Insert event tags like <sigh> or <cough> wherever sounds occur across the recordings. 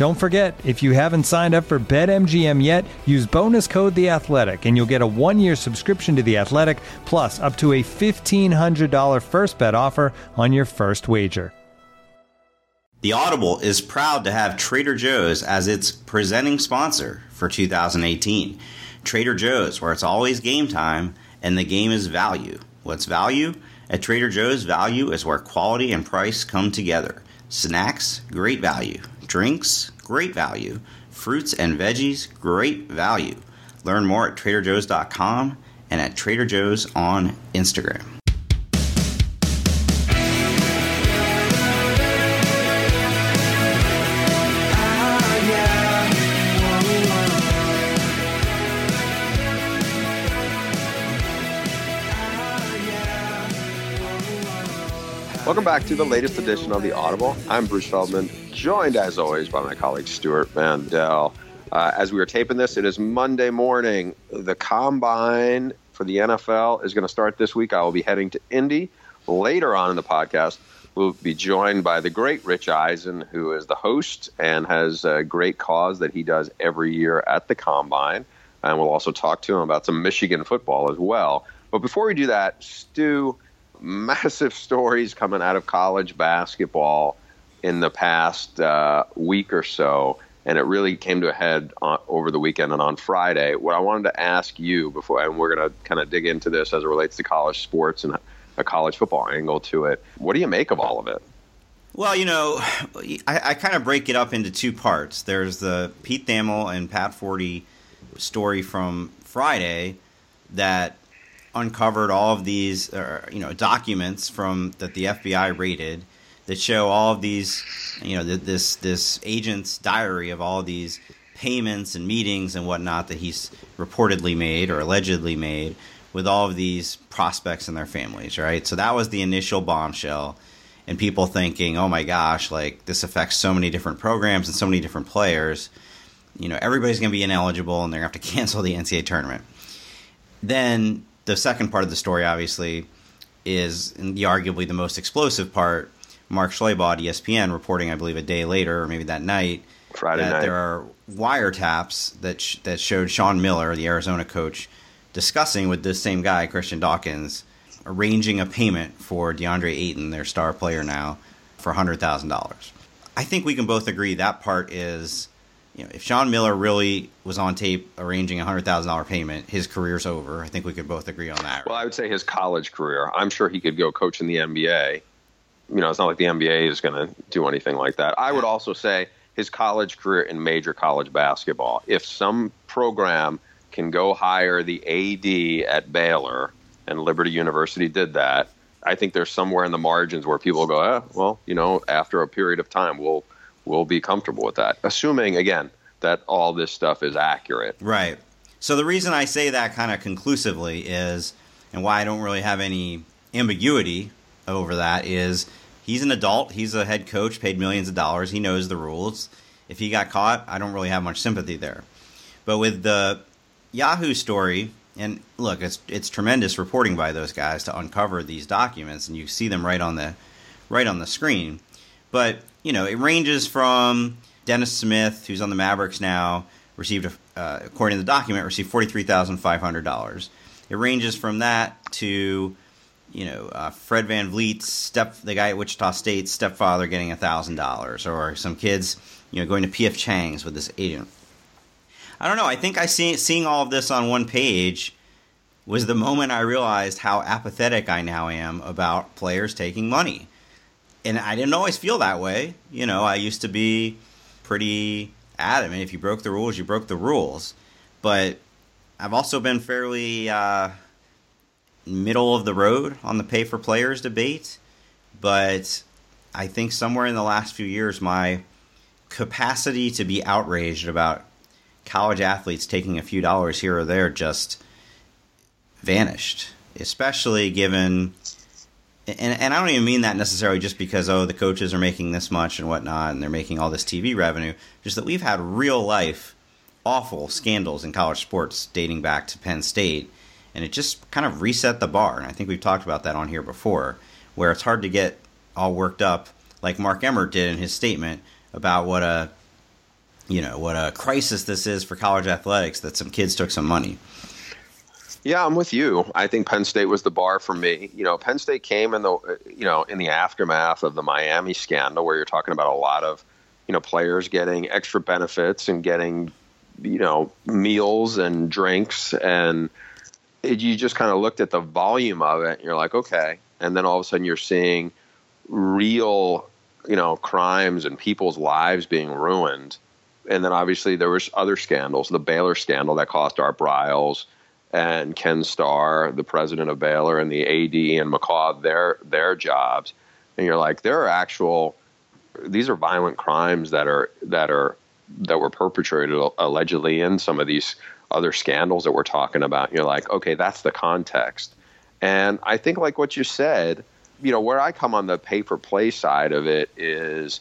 Don't forget, if you haven't signed up for BetMGM yet, use bonus code The Athletic, and you'll get a one-year subscription to The Athletic, plus up to a fifteen hundred dollar first bet offer on your first wager. The Audible is proud to have Trader Joe's as its presenting sponsor for 2018. Trader Joe's, where it's always game time and the game is value. What's value? At Trader Joe's, value is where quality and price come together. Snacks, great value. Drinks, great value. Fruits and veggies, great value. Learn more at TraderJoe's.com and at Trader Joe's on Instagram. Welcome back to the latest edition of the Audible. I'm Bruce Feldman, joined as always by my colleague Stewart Mandel. Uh, as we are taping this, it is Monday morning. The combine for the NFL is going to start this week. I will be heading to Indy. Later on in the podcast, we'll be joined by the great Rich Eisen, who is the host and has a great cause that he does every year at the combine. And we'll also talk to him about some Michigan football as well. But before we do that, Stew, massive stories coming out of college basketball in the past uh, week or so, and it really came to a head on, over the weekend and on Friday. What I wanted to ask you before, and we're going to kind of dig into this as it relates to college sports and a college football angle to it. What do you make of all of it? Well, you know, I, I kind of break it up into two parts. There's the Pete Thamel and Pat Forde story from Friday that uncovered all of these, uh, you know, documents from that the FBI raided that show all of these, you know, this this agent's diary of all of these payments and meetings and whatnot that he's reportedly made or allegedly made with all of these prospects and their families, right? So that was the initial bombshell, and people thinking, oh my gosh, like this affects so many different programs and so many different players. You know, everybody's going to be ineligible and they're going to have to <laughs> cancel the NCAA tournament. Then the second part of the story, obviously, is the arguably the most explosive part. Mark Schlabach, ESPN, reporting, I believe, a day later or maybe that night, Friday that night. there are wiretaps that sh- that showed Sean Miller, the Arizona coach, discussing with this same guy, Christian Dawkins, arranging a payment for DeAndre Ayton, their star player now, for hundred thousand dollars. I think we can both agree that part is you know, if Sean Miller really was on tape arranging a hundred thousand dollar payment, his career's over. I think we could both agree on that. Well, I would say his college career. I'm sure he could go coach in the NBA. You know, it's not like the NBA is going to do anything like that. I would also say his college career in major college basketball. If some program can go hire the AD at Baylor, and Liberty University did that, I think there's somewhere in the margins where people go, eh, well, you know, after a period of time, we'll we'll be comfortable with that, assuming again that all this stuff is accurate. Right. So the reason I say that kind of conclusively is, and why I don't really have any ambiguity over that is, he's an adult. He's a head coach, paid millions of dollars. He knows the rules. If he got caught, I don't really have much sympathy there. But with the Yahoo story, and look, it's it's tremendous reporting by those guys to uncover these documents, and you see them right on the right on the screen. But you know, it ranges from Dennis Smith, who's on the Mavericks now, received, a, uh, according to the document, received forty three thousand five hundred dollars. It ranges from that to you know, uh, Fred VanVleet's step, the guy at Wichita State's stepfather getting a thousand dollars, or some kids, you know, going to PF Chang's with this agent. I don't know. I think I see seeing all of this on one page was the moment I realized how apathetic I now am about players taking money. And I didn't always feel that way. You know, I used to be pretty adamant. If you broke the rules, you broke the rules. But I've also been fairly uh, middle of the road on the pay for players debate. But I think somewhere in the last few years, my capacity to be outraged about college athletes taking a few dollars here or there just vanished, especially given. And, and I don't even mean that necessarily just because oh the coaches are making this much and whatnot and they're making all this TV revenue. Just that we've had real life awful scandals in college sports dating back to Penn State, and it just kind of reset the bar. And I think we've talked about that on here before, where it's hard to get all worked up like Mark Emmert did in his statement about what a you know what a crisis this is for college athletics that some kids took some money. Yeah, I'm with you. I think Penn State was the bar for me. You know, Penn State came in the uh, you know in the aftermath of the Miami scandal, where you're talking about a lot of you know players getting extra benefits and getting you know meals and drinks, and it, you just kind of looked at the volume of it. And you're like, okay, and then all of a sudden you're seeing real you know crimes and people's lives being ruined. And then obviously there was other scandals, the Baylor scandal that cost Art Briles and Ken Starr, the president of Baylor, and the AD and McCaw their their jobs, and you're like, there are actual, these are violent crimes that are that are that were perpetrated allegedly in some of these other scandals that we're talking about. You're like, okay, that's the context, and I think like what you said, you know, where I come on the pay for play side of it is,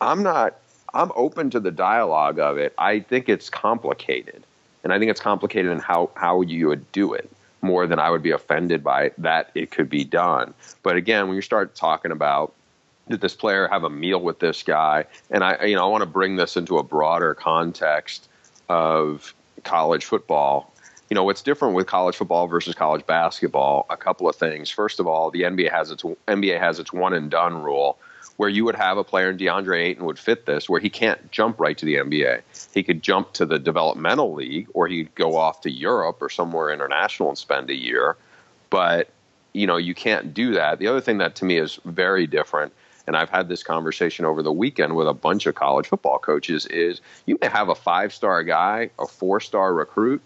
I'm not. I'm open to the dialogue of it. I think it's complicated and I think it's complicated in how how you would do it more than I would be offended by that it could be done. But again, when you start talking about did this player have a meal with this guy, and I you know I want to bring this into a broader context of college football. You know what's different with college football versus college basketball? A couple of things. First of all, the NBA has its NBA has its one and done rule, where you would have a player, in DeAndre Ayton would fit this, where he can't jump right to the NBA. He could jump to the developmental league, or he'd go off to Europe or somewhere international and spend a year. But you know, you can't do that. The other thing that to me is very different, and I've had this conversation over the weekend with a bunch of college football coaches, is you may have a five star guy, a four star recruit.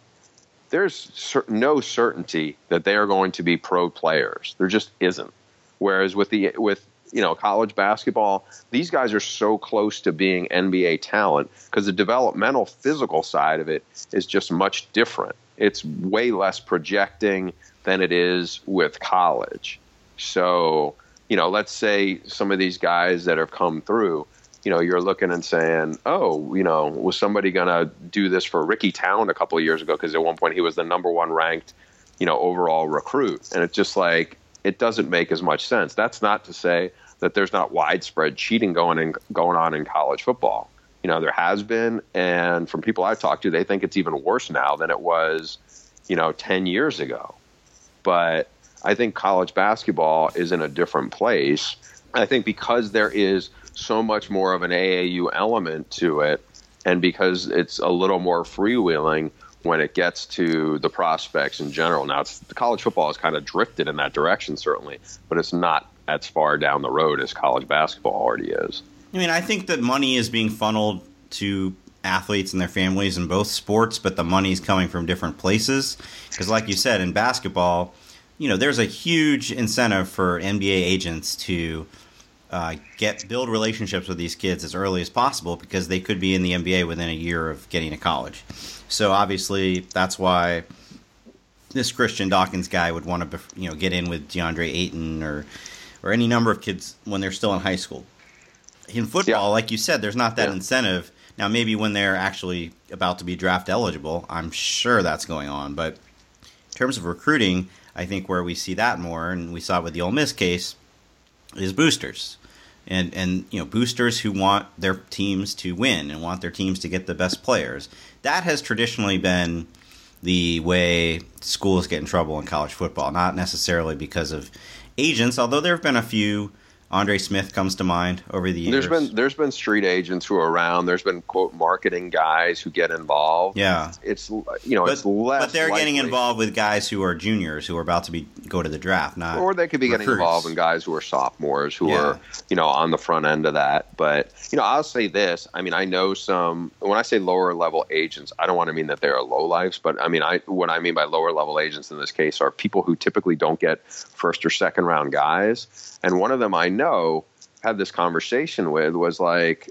There's no certainty that they are going to be pro players. There just isn't. Whereas with the with you know, college basketball, these guys are so close to being NBA talent because the developmental physical side of it is just much different. It's way less projecting than it is with college. So, you know, let's say some of these guys that have come through, you know, you're looking and saying, oh, you know, was somebody going to do this for Ricky Town a couple of years ago? Because at one point he was the number one ranked, you know, overall recruit. And it's just like, it doesn't make as much sense. That's not to say that there's not widespread cheating going in, going on in college football. You know, there has been, and from people I've talked to, they think it's even worse now than it was, you know, 10 years ago. But I think college basketball is in a different place. I think because there is so much more of an AAU element to it, and because it's a little more freewheeling when it gets to the prospects in general. Now, it's, college football has kind of drifted in that direction, certainly, but it's not as far down the road as college basketball already is. I mean, I think that money is being funneled to athletes and their families in both sports, but the money's coming from different places. Because, like you said, in basketball, you know, there's a huge incentive for NBA agents to uh, get build relationships with these kids as early as possible because they could be in the NBA within a year of getting to college. So obviously, that's why this Christian Dawkins guy would want to, you know, get in with DeAndre Ayton or or any number of kids when they're still in high school. In football, yeah. like you said, there's not that yeah. incentive. Now, maybe when they're actually about to be draft eligible, I'm sure that's going on. But in terms of recruiting, I think where we see that more, and we saw it with the Ole Miss case, is boosters. And, and you know boosters who want their teams to win and want their teams to get the best players. That has traditionally been the way schools get in trouble in college football, not necessarily because of agents, although there have been a few Andre Smith comes to mind over the years. There's been there's been street agents who are around. There's been quote marketing guys who get involved. Yeah, it's you know but, it's less. But they're likely. getting involved with guys who are juniors who are about to be go to the draft, not or they could be recruits. getting involved in guys who are sophomores who yeah. are you know on the front end of that. But you know I'll say this. I mean I know some when I say lower level agents, I don't want to mean that they are low lives, but I mean I what I mean by lower level agents in this case are people who typically don't get first or second round guys. And one of them I know had this conversation with was like,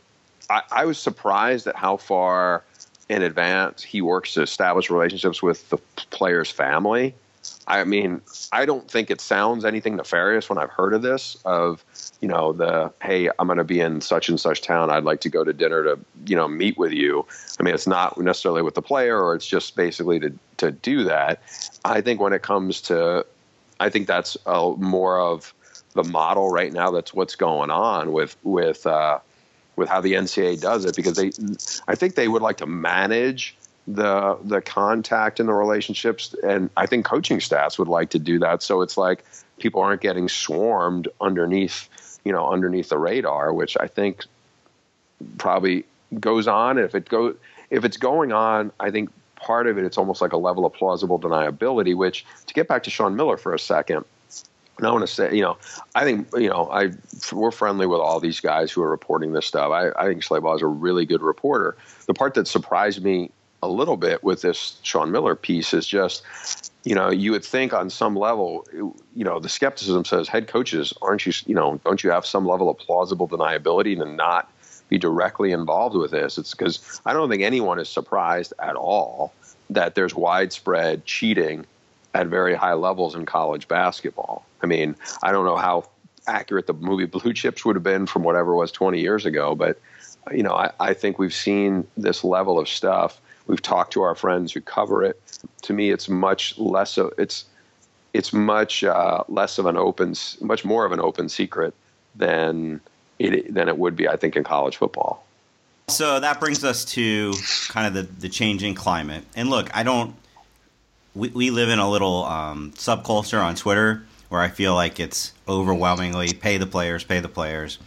I, I was surprised at how far in advance he works to establish relationships with the player's family. I mean, I don't think it sounds anything nefarious when I've heard of this. Of you know the hey, I'm going to be in such and such town. I'd like to go to dinner to you know meet with you. I mean, it's not necessarily with the player, or it's just basically to to do that. I think when it comes to, I think that's a, more of the model right now. That's what's going on with with uh, with how the NCAA does it because they, I think they would like to manage the the contact and the relationships, and I think coaching staffs would like to do that. So it's like people aren't getting swarmed underneath you know underneath the radar, which I think probably goes on. And if it goes if it's going on, I think part of it it's almost like a level of plausible deniability. Which to get back to Sean Miller for a second and I want to say, you know, I think, you know, I we're friendly with all these guys who are reporting this stuff. I, I think Schlabach is a really good reporter. The part that surprised me a little bit with this Sean Miller piece is just, you know, you would think on some level, you know, the skepticism says head coaches aren't you, you know, don't you have some level of plausible deniability to not be directly involved with this? It's because I don't think anyone is surprised at all that there's widespread cheating at very high levels in college basketball. I mean, I don't know how accurate the movie Blue Chips would have been from whatever was 20 years ago, but you know, I, I think we've seen this level of stuff. We've talked to our friends who cover it. To me, it's much less of it's it's much uh, less of an open, much more of an open secret than it than it would be, I think, in college football. So that brings us to kind of the, the changing climate. And look, I don't we, we live in a little um, subculture on Twitter where I feel like it's overwhelmingly pay the players, pay the players.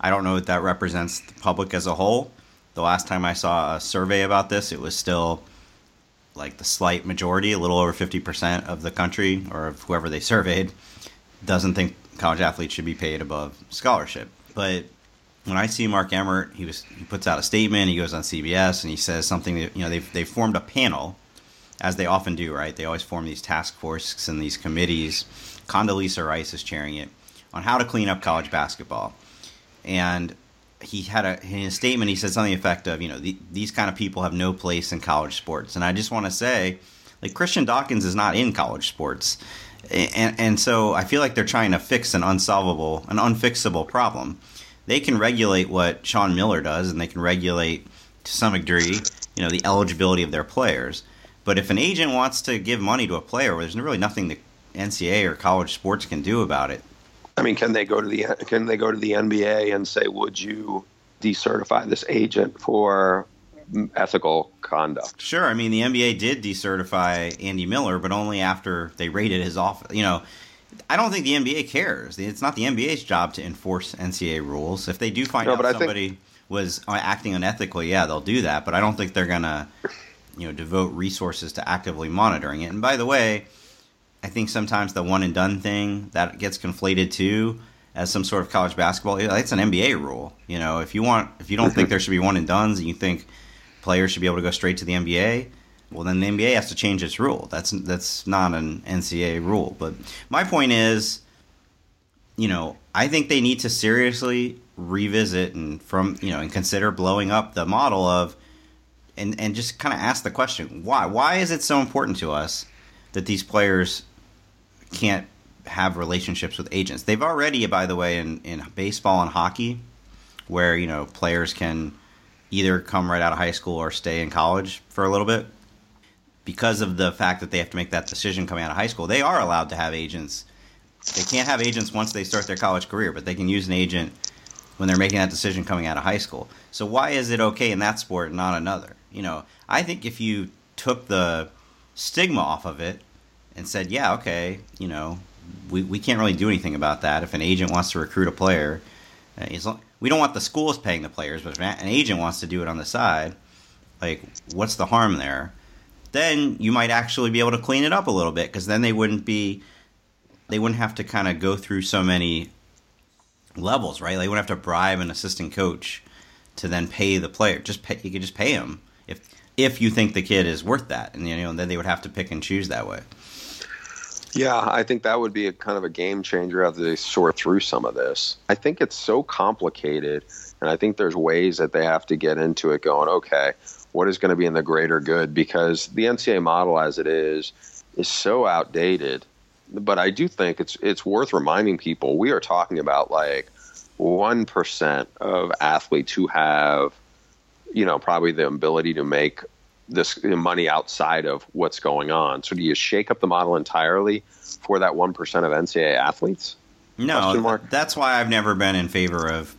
I don't know if that represents the public as a whole. The last time I saw a survey about this, it was still like the slight majority, a little over 50% of the country or of whoever they surveyed, doesn't think college athletes should be paid above scholarship. But when I see Mark Emmert, he was he puts out a statement, he goes on CBS and he says something that you know they've they formed a panel as they often do, right? They always form these task forces and these committees. Condoleezza Rice is chairing it on how to clean up college basketball. And he had a in his statement he said something effective, you know, the, these kind of people have no place in college sports. And I just want to say, like Christian Dawkins is not in college sports. And, and so I feel like they're trying to fix an unsolvable, an unfixable problem. They can regulate what Sean Miller does, and they can regulate to some degree, you know, the eligibility of their players. But if an agent wants to give money to a player, there's really nothing the NCAA or college sports can do about it. I mean, can they go to the can they go to the NBA and say, "Would you decertify this agent for ethical conduct?" Sure. I mean, the NBA did decertify Andy Miller, but only after they raided his office. You know, I don't think the NBA cares. It's not the NBA's job to enforce NCAA rules. If they do find no, out somebody think... was uh, acting unethically, yeah, they'll do that. But I don't think they're gonna you know devote resources to actively monitoring it. And by the way, I think sometimes the one and done thing that gets conflated too as some sort of college basketball. It's an NBA rule. You know, if you want, if you don't think mm-hmm. there should be one and duns, and you think players should be able to go straight to the NBA, well, then the NBA has to change its rule. That's that's not an NCAA rule. But my point is, you know, I think they need to seriously revisit and from you know and consider blowing up the model of and and just kind of ask the question why? Why is it so important to us that these players can't have relationships with agents? They've already by the way in in baseball and hockey where you know players can either come right out of high school or stay in college for a little bit. Because of the fact that they have to make that decision coming out of high school they are allowed to have agents. They can't have agents once they start their college career but they can use an agent when they're making that decision coming out of high school so why is it okay in that sport and not another you know, I think if you took the stigma off of it and said, yeah, okay, you know, we, we can't really do anything about that. If an agent wants to recruit a player, uh, we don't want the schools paying the players, but if an agent wants to do it on the side, like, what's the harm there? Then you might actually be able to clean it up a little bit because then they wouldn't be, they wouldn't have to kind of go through so many levels, right? They wouldn't have to bribe an assistant coach to then pay the player. Just pay, you could just pay him if if you think the kid is worth that, and you know, then they would have to pick and choose that way. Yeah, I think that would be a kind of a game changer as they sort through some of this. I think it's so complicated, and I think there's ways that they have to get into it going, okay, what is going to be in the greater good? Because the NCAA model as it is is so outdated. But I do think it's it's worth reminding people we are talking about like one percent of athletes who have, you know, probably the ability to make this money outside of what's going on. So do you shake up the model entirely for that one percent of NCAA athletes? No, that's why I've never been in favor of,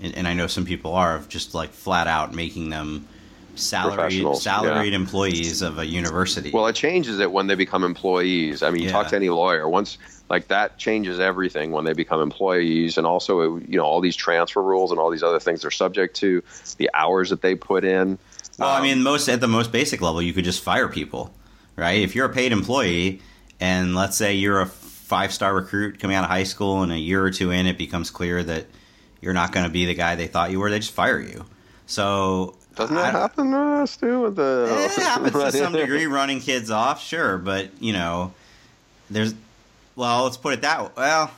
and I know some people are, of just like flat out making them salaried salaried yeah. employees of a university. Well, it changes it when they become employees. I mean, you yeah. talk to any lawyer once like that changes everything when they become employees. And also you know all these transfer rules and all these other things they're subject to the hours that they put in. Well um, i mean most at the most basic level you could just fire people right? If you're a paid employee and let's say you're a five star recruit coming out of high school and a year or two in it becomes clear that you're not going to be the guy they thought you were they just fire you. So doesn't that I, happen to us too with the it happens to <laughs> some degree running kids off sure. But you know there's well, let's put it that way. Well,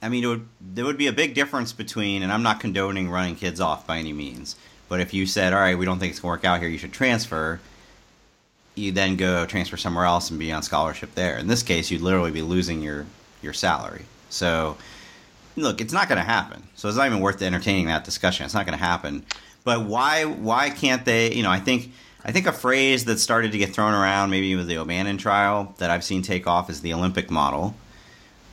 I mean, it would, there would be a big difference between, and I'm not condoning running kids off by any means, but if you said, all right, we don't think it's going to work out here, you should transfer, you then go transfer somewhere else and be on scholarship there. In this case, you'd literally be losing your, your salary. So, look, it's not going to happen. So it's not even worth entertaining that discussion. It's not going to happen. But why why can't they? You know, I think I think a phrase that started to get thrown around, maybe with the O'Bannon trial, that I've seen take off is the Olympic model.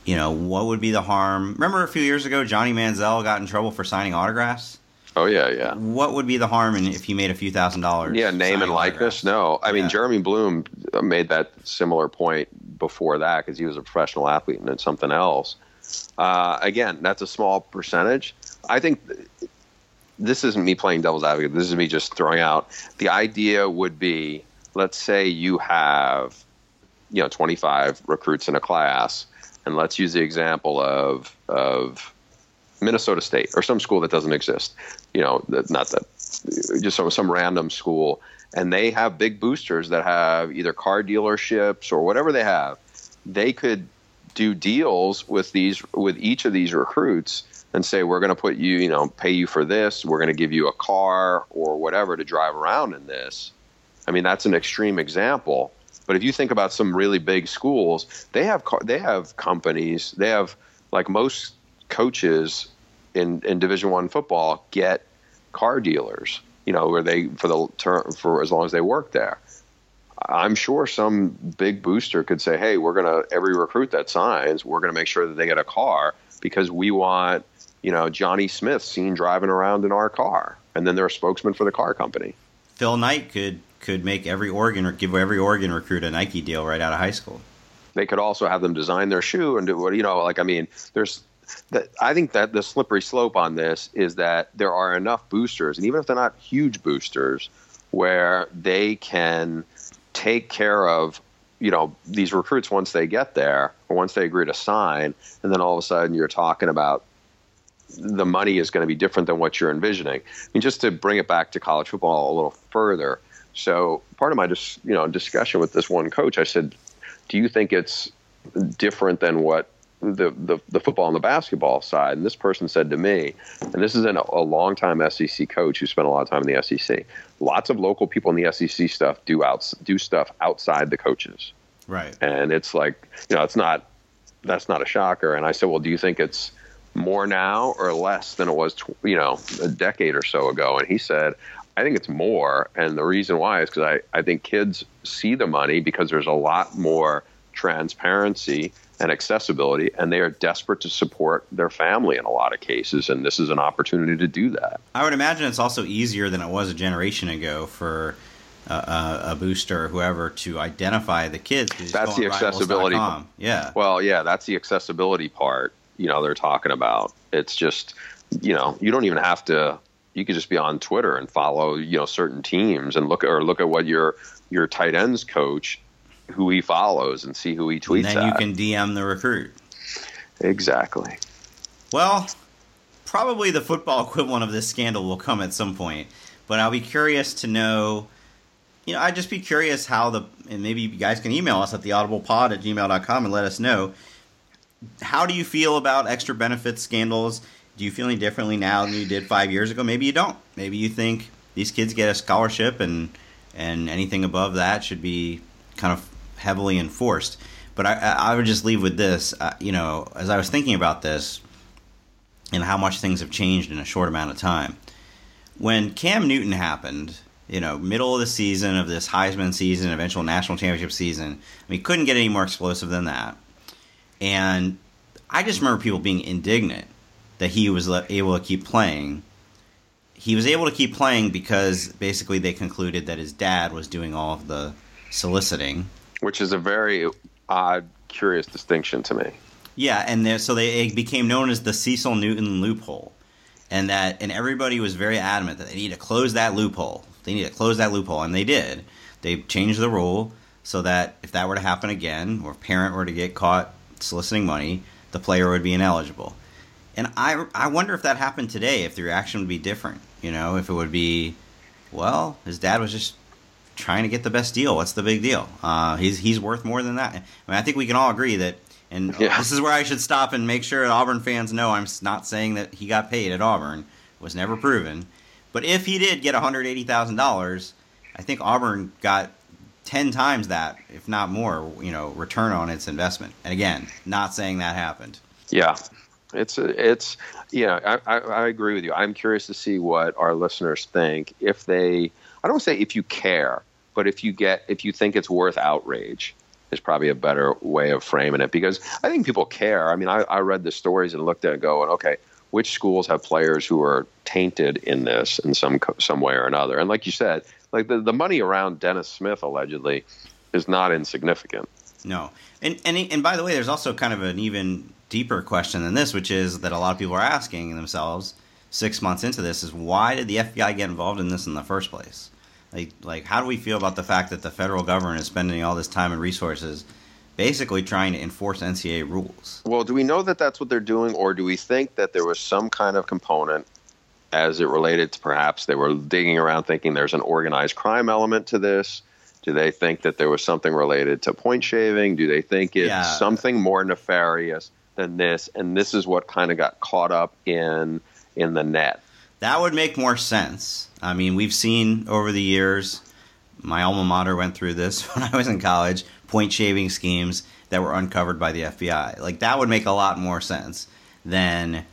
You know, what would be the harm? Remember a few years ago, Johnny Manziel got in trouble for signing autographs. Oh yeah, yeah. What would be the harm in if he made a few thousand dollars? Yeah, name and likeness. No, I mean Jeremy Bloom made that similar point before that because he was a professional athlete and then something else. Uh, again, that's a small percentage. I think this isn't me playing devil's advocate. This is me just throwing out the idea would be let's say you have you know 25 recruits in a class and let's use the example of of Minnesota State or some school that doesn't exist. You know, not that just some some random school and they have big boosters that have either car dealerships or whatever they have. They could do deals with these with each of these recruits and say we're going to put you, you know, pay you for this, we're going to give you a car or whatever to drive around in this. I mean, that's an extreme example. But if you think about some really big schools, they have car, they have companies, they have like most coaches in in Division One football get car dealers, you know, where they for the term for as long as they work there. I'm sure some big booster could say, "Hey, we're gonna every recruit that signs, we're gonna make sure that they get a car because we want you know, Johnny Smith seen driving around in our car, and then they're a spokesman for the car company. Phil Knight could could make every Oregon or give every Oregon recruit a Nike deal right out of high school. They could also have them design their shoe and do what you know. Like I mean, there's that. I think that the slippery slope on this is that there are enough boosters, and even if they're not huge boosters, where they can take care of you know these recruits once they get there or once they agree to sign and then all of a sudden you're talking about the money is going to be different than what you're envisioning. I mean, just to bring it back to college football a little further. So part of my just you know discussion with this one coach, I said, "Do you think it's different than what the, the, the football and the basketball side. And this person said to me, and this is an, a longtime SEC coach who spent a lot of time in the SEC. Lots of local people in the SEC stuff do out do stuff outside the coaches, right? And it's like you know, it's not that's not a shocker. And I said, well, do you think it's more now or less than it was, you know, a decade or so ago? And he said, I think it's more. And the reason why is because I, I think kids see the money because there's a lot more transparency and accessibility, and they are desperate to support their family in a lot of cases. And this is an opportunity to do that. I would imagine it's also easier than it was a generation ago for a, a booster or whoever to identify the kids. That's the accessibility. Yeah. Well, yeah, that's the accessibility part. You know, they're talking about. It's just, you know, you don't even have to. You could just be on Twitter and follow, you know, certain teams and look or look at what your your tight ends coach, who he follows, and see who he tweets. and then at. you can DM the recruit. exactly. Well, probably the football equivalent of this scandal will come at some point, but I'll be curious to know. You know, I'd just be curious how the, and maybe you guys can email us at theaudiblepod at gmail.com and let us know. How do you feel about extra benefits scandals? Do you feel any differently now than you did five years ago? Maybe you don't. Maybe you think these kids get a scholarship and and anything above that should be kind of heavily enforced. But I, I would just leave with this. Uh, you know, as I was thinking about this, and how much things have changed in a short amount of time. When Cam Newton happened, you know, middle of the season of this Heisman season, eventual national championship season, I mean, couldn't get any more explosive than that. And I just remember people being indignant that he was able to keep playing. He was able to keep playing because basically they concluded that his dad was doing all of the soliciting. Which is a very odd, curious distinction to me. Yeah, and there, so they it became known as the Cecil Newton loophole, and that and everybody was very adamant that they need to close that loophole. They need to close that loophole, and they did. They changed the rule so that if that were to happen again, or if parent were to get caught soliciting money, the player would be ineligible. And I I wonder if that happened today, if the reaction would be different. You know, if it would be, well, his dad was just trying to get the best deal. What's the big deal? Uh, he's he's worth more than that. I mean, I think we can all agree that. And <laughs> Yeah. this is where I should stop and make sure Auburn fans know I'm not saying that he got paid at Auburn. It was never proven. But if he did get $180,000, I think Auburn got 10 times that, if not more, you know, return on its investment. And again, not saying that happened. Yeah, it's it's yeah. I, I, I agree with you. I'm curious to see what our listeners think. If they, I don't say if you care, but if you get if you think it's worth outrage is probably a better way of framing it because I think people care. I mean, I, I read the stories and looked at it going, okay, which schools have players who are tainted in this in some some way or another? And like you said, like the, the money around Dennis Smith allegedly is not insignificant. No, and and and by the way, there's also kind of an even deeper question than this, which is that a lot of people are asking themselves six months into this: is why did the FBI get involved in this in the first place? Like, like how do we feel about the fact that the federal government is spending all this time and resources, basically trying to enforce NCAA rules? Well, do we know that that's what they're doing, or do we think that there was some kind of component as it related to perhaps they were digging around thinking there's an organized crime element to this? Do they think that there was something related to point shaving? Do they think it's Yeah. something more nefarious than this? And this is what kind of got caught up in in the net. That would make more sense. I mean, we've seen over the years, my alma mater went through this <laughs> when I was in college, point shaving schemes that were uncovered by the FBI. Like, that would make a lot more sense than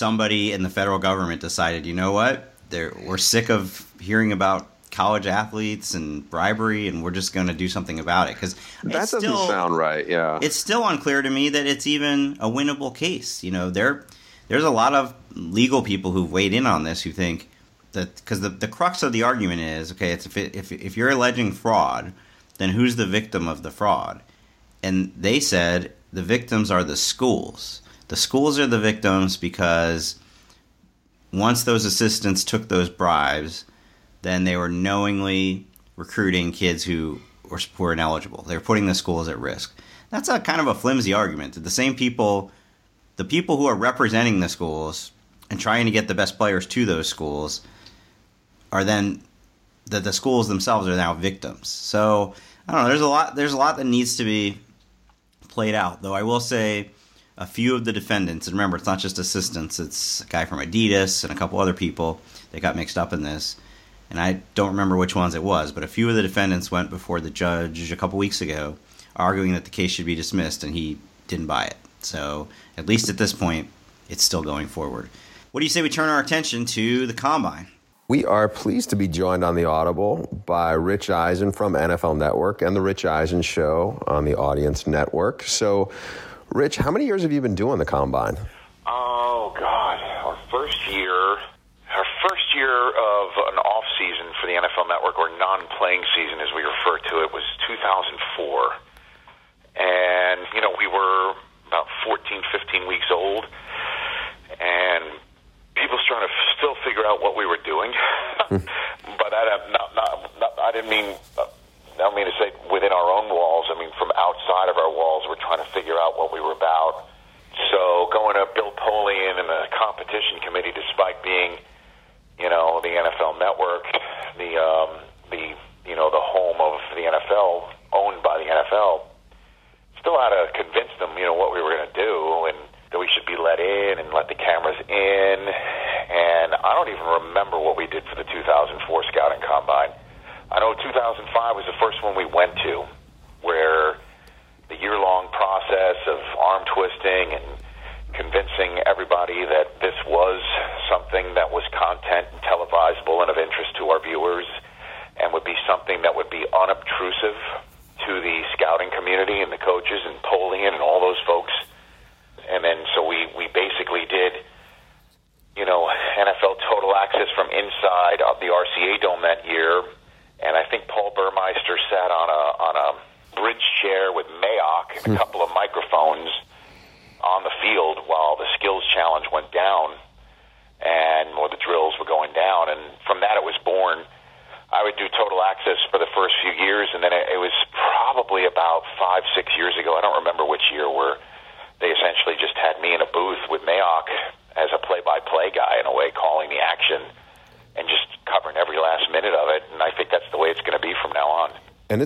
somebody in the federal government decided, you know what? They're, we're sick of hearing about college athletes and bribery, and we're just going to do something about it. Because That doesn't sound right. Yeah. it's still unclear to me that it's even a winnable case. You know, there there's a lot of legal people who've weighed in on this who think that because the, the crux of the argument is okay, it's if, it, if if you're alleging fraud, then who's the victim of the fraud? And they said the victims are the schools. The schools are the victims because once those assistants took those bribes, then they were knowingly recruiting kids who were, were ineligible. They were putting the schools at risk. That's a kind of a flimsy argument. The same people, the people who are representing the schools and trying to get the best players to those schools, are then that the schools themselves are now victims. So I don't know. There's a lot. There's a lot that needs to be played out. Though I will say, a few of the defendants, and remember, it's not just assistants. It's a guy from Adidas and a couple other people that got mixed up in this. And I don't remember which ones it was, but a few of the defendants went before the judge a couple weeks ago, arguing that the case should be dismissed, and he didn't buy it. So at least at this point, it's still going forward. What do you say we turn our attention to the combine? We are pleased to be joined on the Audible by Rich Eisen from NFL Network and the Rich Eisen Show on the Audience Network. So, Rich, how many years have you been doing the combine? Oh God, our first year, our first year of an off season for the NFL Network or non-playing season, as we refer to it, was 2004, and you know we were about 14, 15 weeks old, and people trying to still figure out what we were doing. <laughs> Hmm. but I, not, not, not, I didn't mean I don't mean to say within our own walls. I mean from outside of our walls, we're trying to figure out what we were about. So going to Bill Polian and the competition committee, despite being, you know, the NFL Network, the um, the you know the home.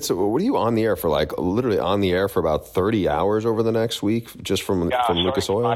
so what are you on the air for? Like literally on the air for about thirty hours over the next week, just from from Lucas Oil.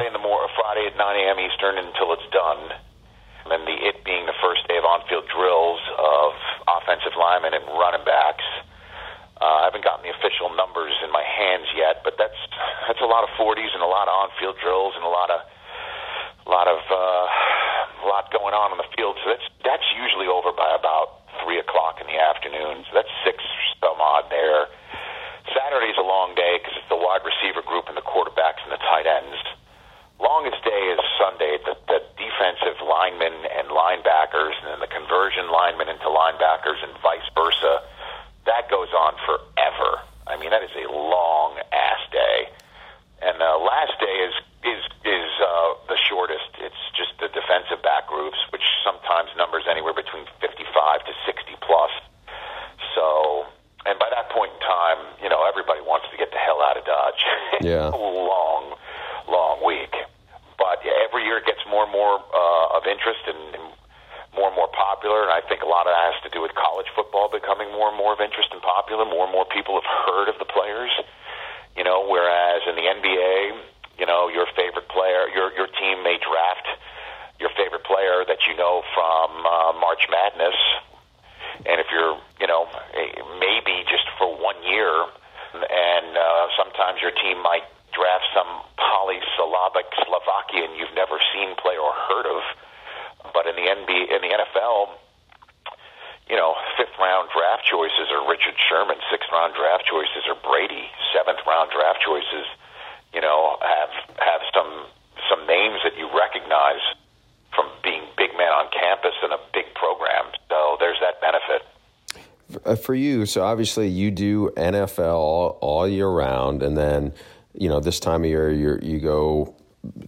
for you. So obviously, you do NFL all, all year round, and then you know this time of year you you go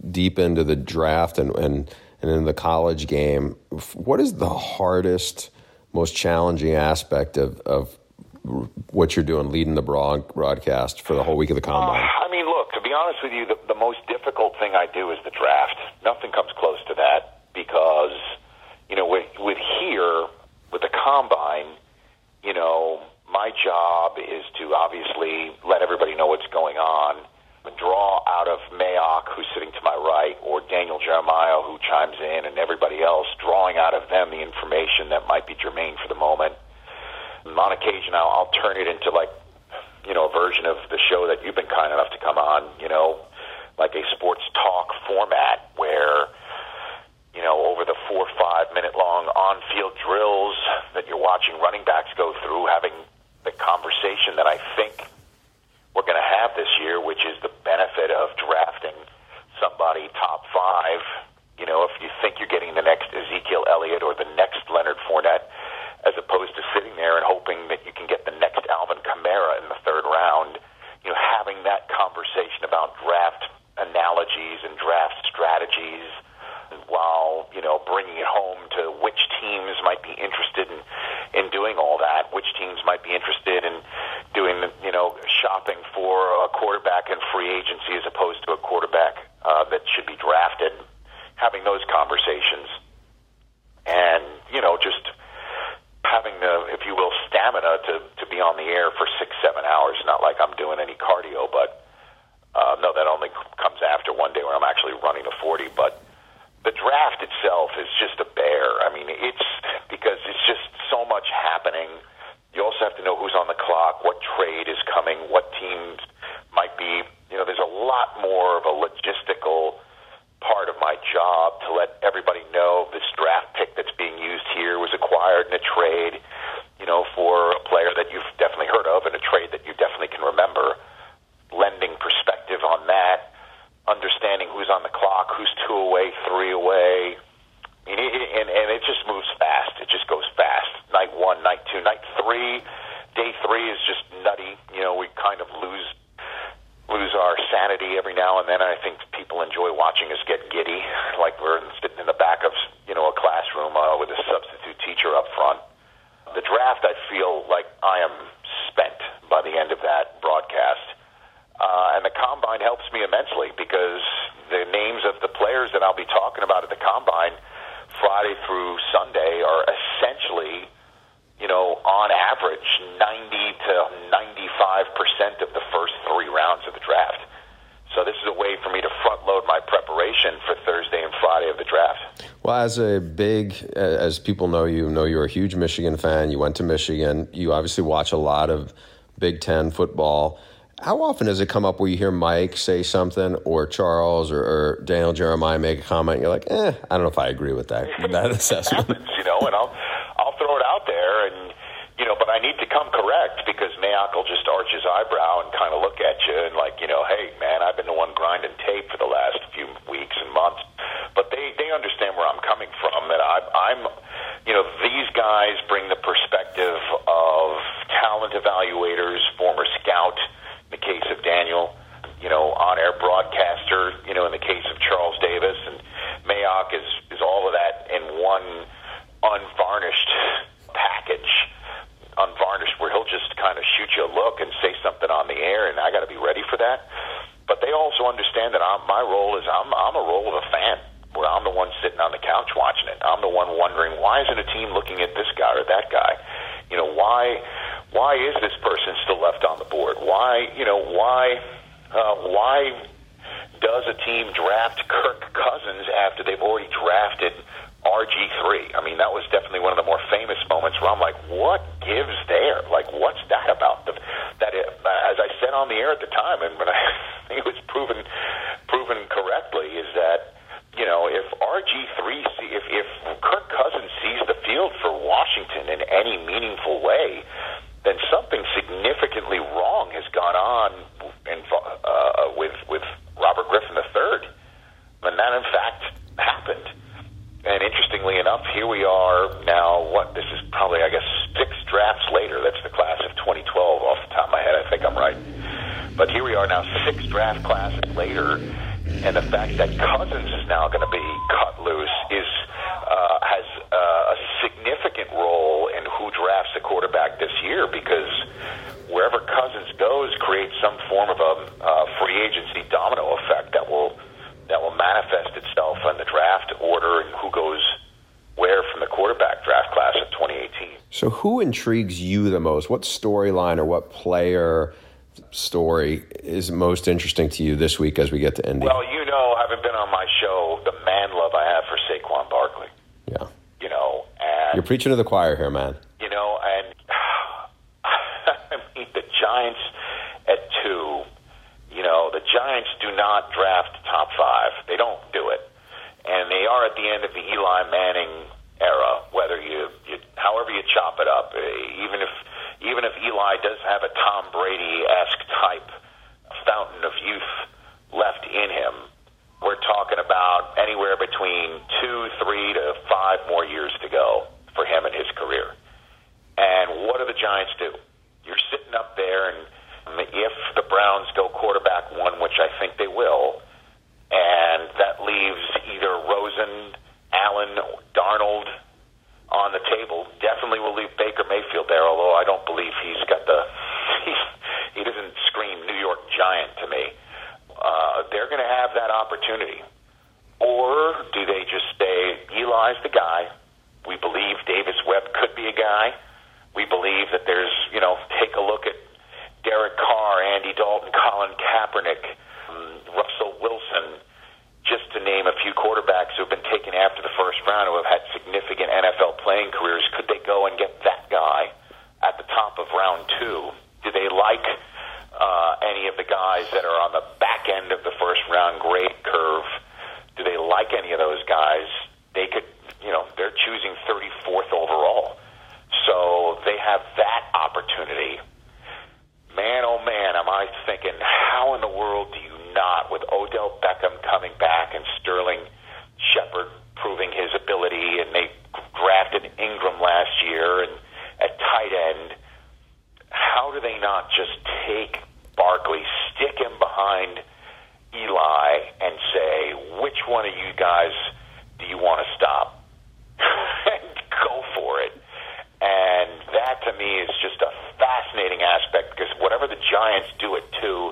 deep into the draft and and and in the college game. What is the hardest, most challenging aspect of of what you're doing leading the broadcast for the whole week of the combine? Uh, I mean, look, to be honest with you, running backs go through, having the conversation that I think we're going to have this year, which is the benefit of drafting somebody top five. You know, if you think you're getting the next Ezekiel Elliott or the next Leonard Fournette, as opposed to sitting there and hoping that you can get the next Alvin Kamara in the third round, you know, having that conversation about draft for Thursday and Friday of the draft? Well, as a big, as people know you, know you're a huge Michigan fan. You went to Michigan. You obviously watch a lot of Big Ten football. How often does it come up where you hear Mike say something or Charles or, or Daniel Jeremiah make a comment? And you're like, eh, I don't know if I agree with that, <laughs> that assessment. happens, you know, and I'll, I'll throw it out there and, you know, but I need to come correct because Mayock will just arch his eyebrow and kind of look at you and like, you know, hey man, I've been the one grinding tape for the last few eyes bring the perspective year because wherever Cousins goes creates some form of a uh, free agency domino effect that will that will manifest itself in the draft order and who goes where from the quarterback draft class of 2018. So, who intrigues you the most? What storyline or what player story is most interesting to you this week as we get to Indy? Well, you know, having been on my show, the man love I have for Saquon Barkley. Yeah. You know, and you're preaching to the choir here, man. How in the world do you not, with Odell Beckham coming back and Sterling Shepard proving his ability, and they drafted Ingram last year, and at tight end, how do they not just take Barkley, stick him behind Eli, and say, which one of you guys do you want to stop? <laughs> and go for it. And that to me is just fascinating aspect because whatever the Giants do it to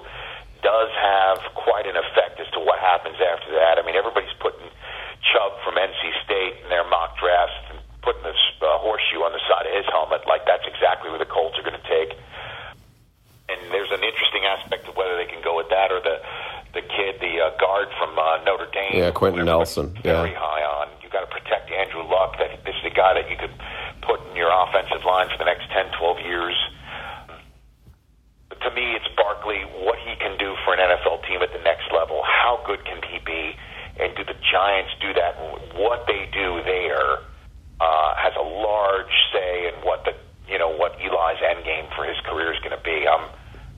does have quite an effect as to what happens after that. I mean, everybody's putting Chubb from NC State in their mock drafts and putting this uh, horseshoe on the side of his helmet like that's exactly where the Colts are going to take. And there's an interesting aspect of whether they can go with that or the the kid, the uh, guard from uh, Notre Dame. Yeah, Quenton Nelson. Very yeah. high on. You got to protect Andrew Luck. That this is the guy that you could put in your offensive line for the next 10, 12 years. But to me, it's Barkley. What he can do for an NFL team at the next level. How good can he be? And do the Giants do that? What they do there uh, has a large say in what the you know what Eli's end game for his career is going to be. I'm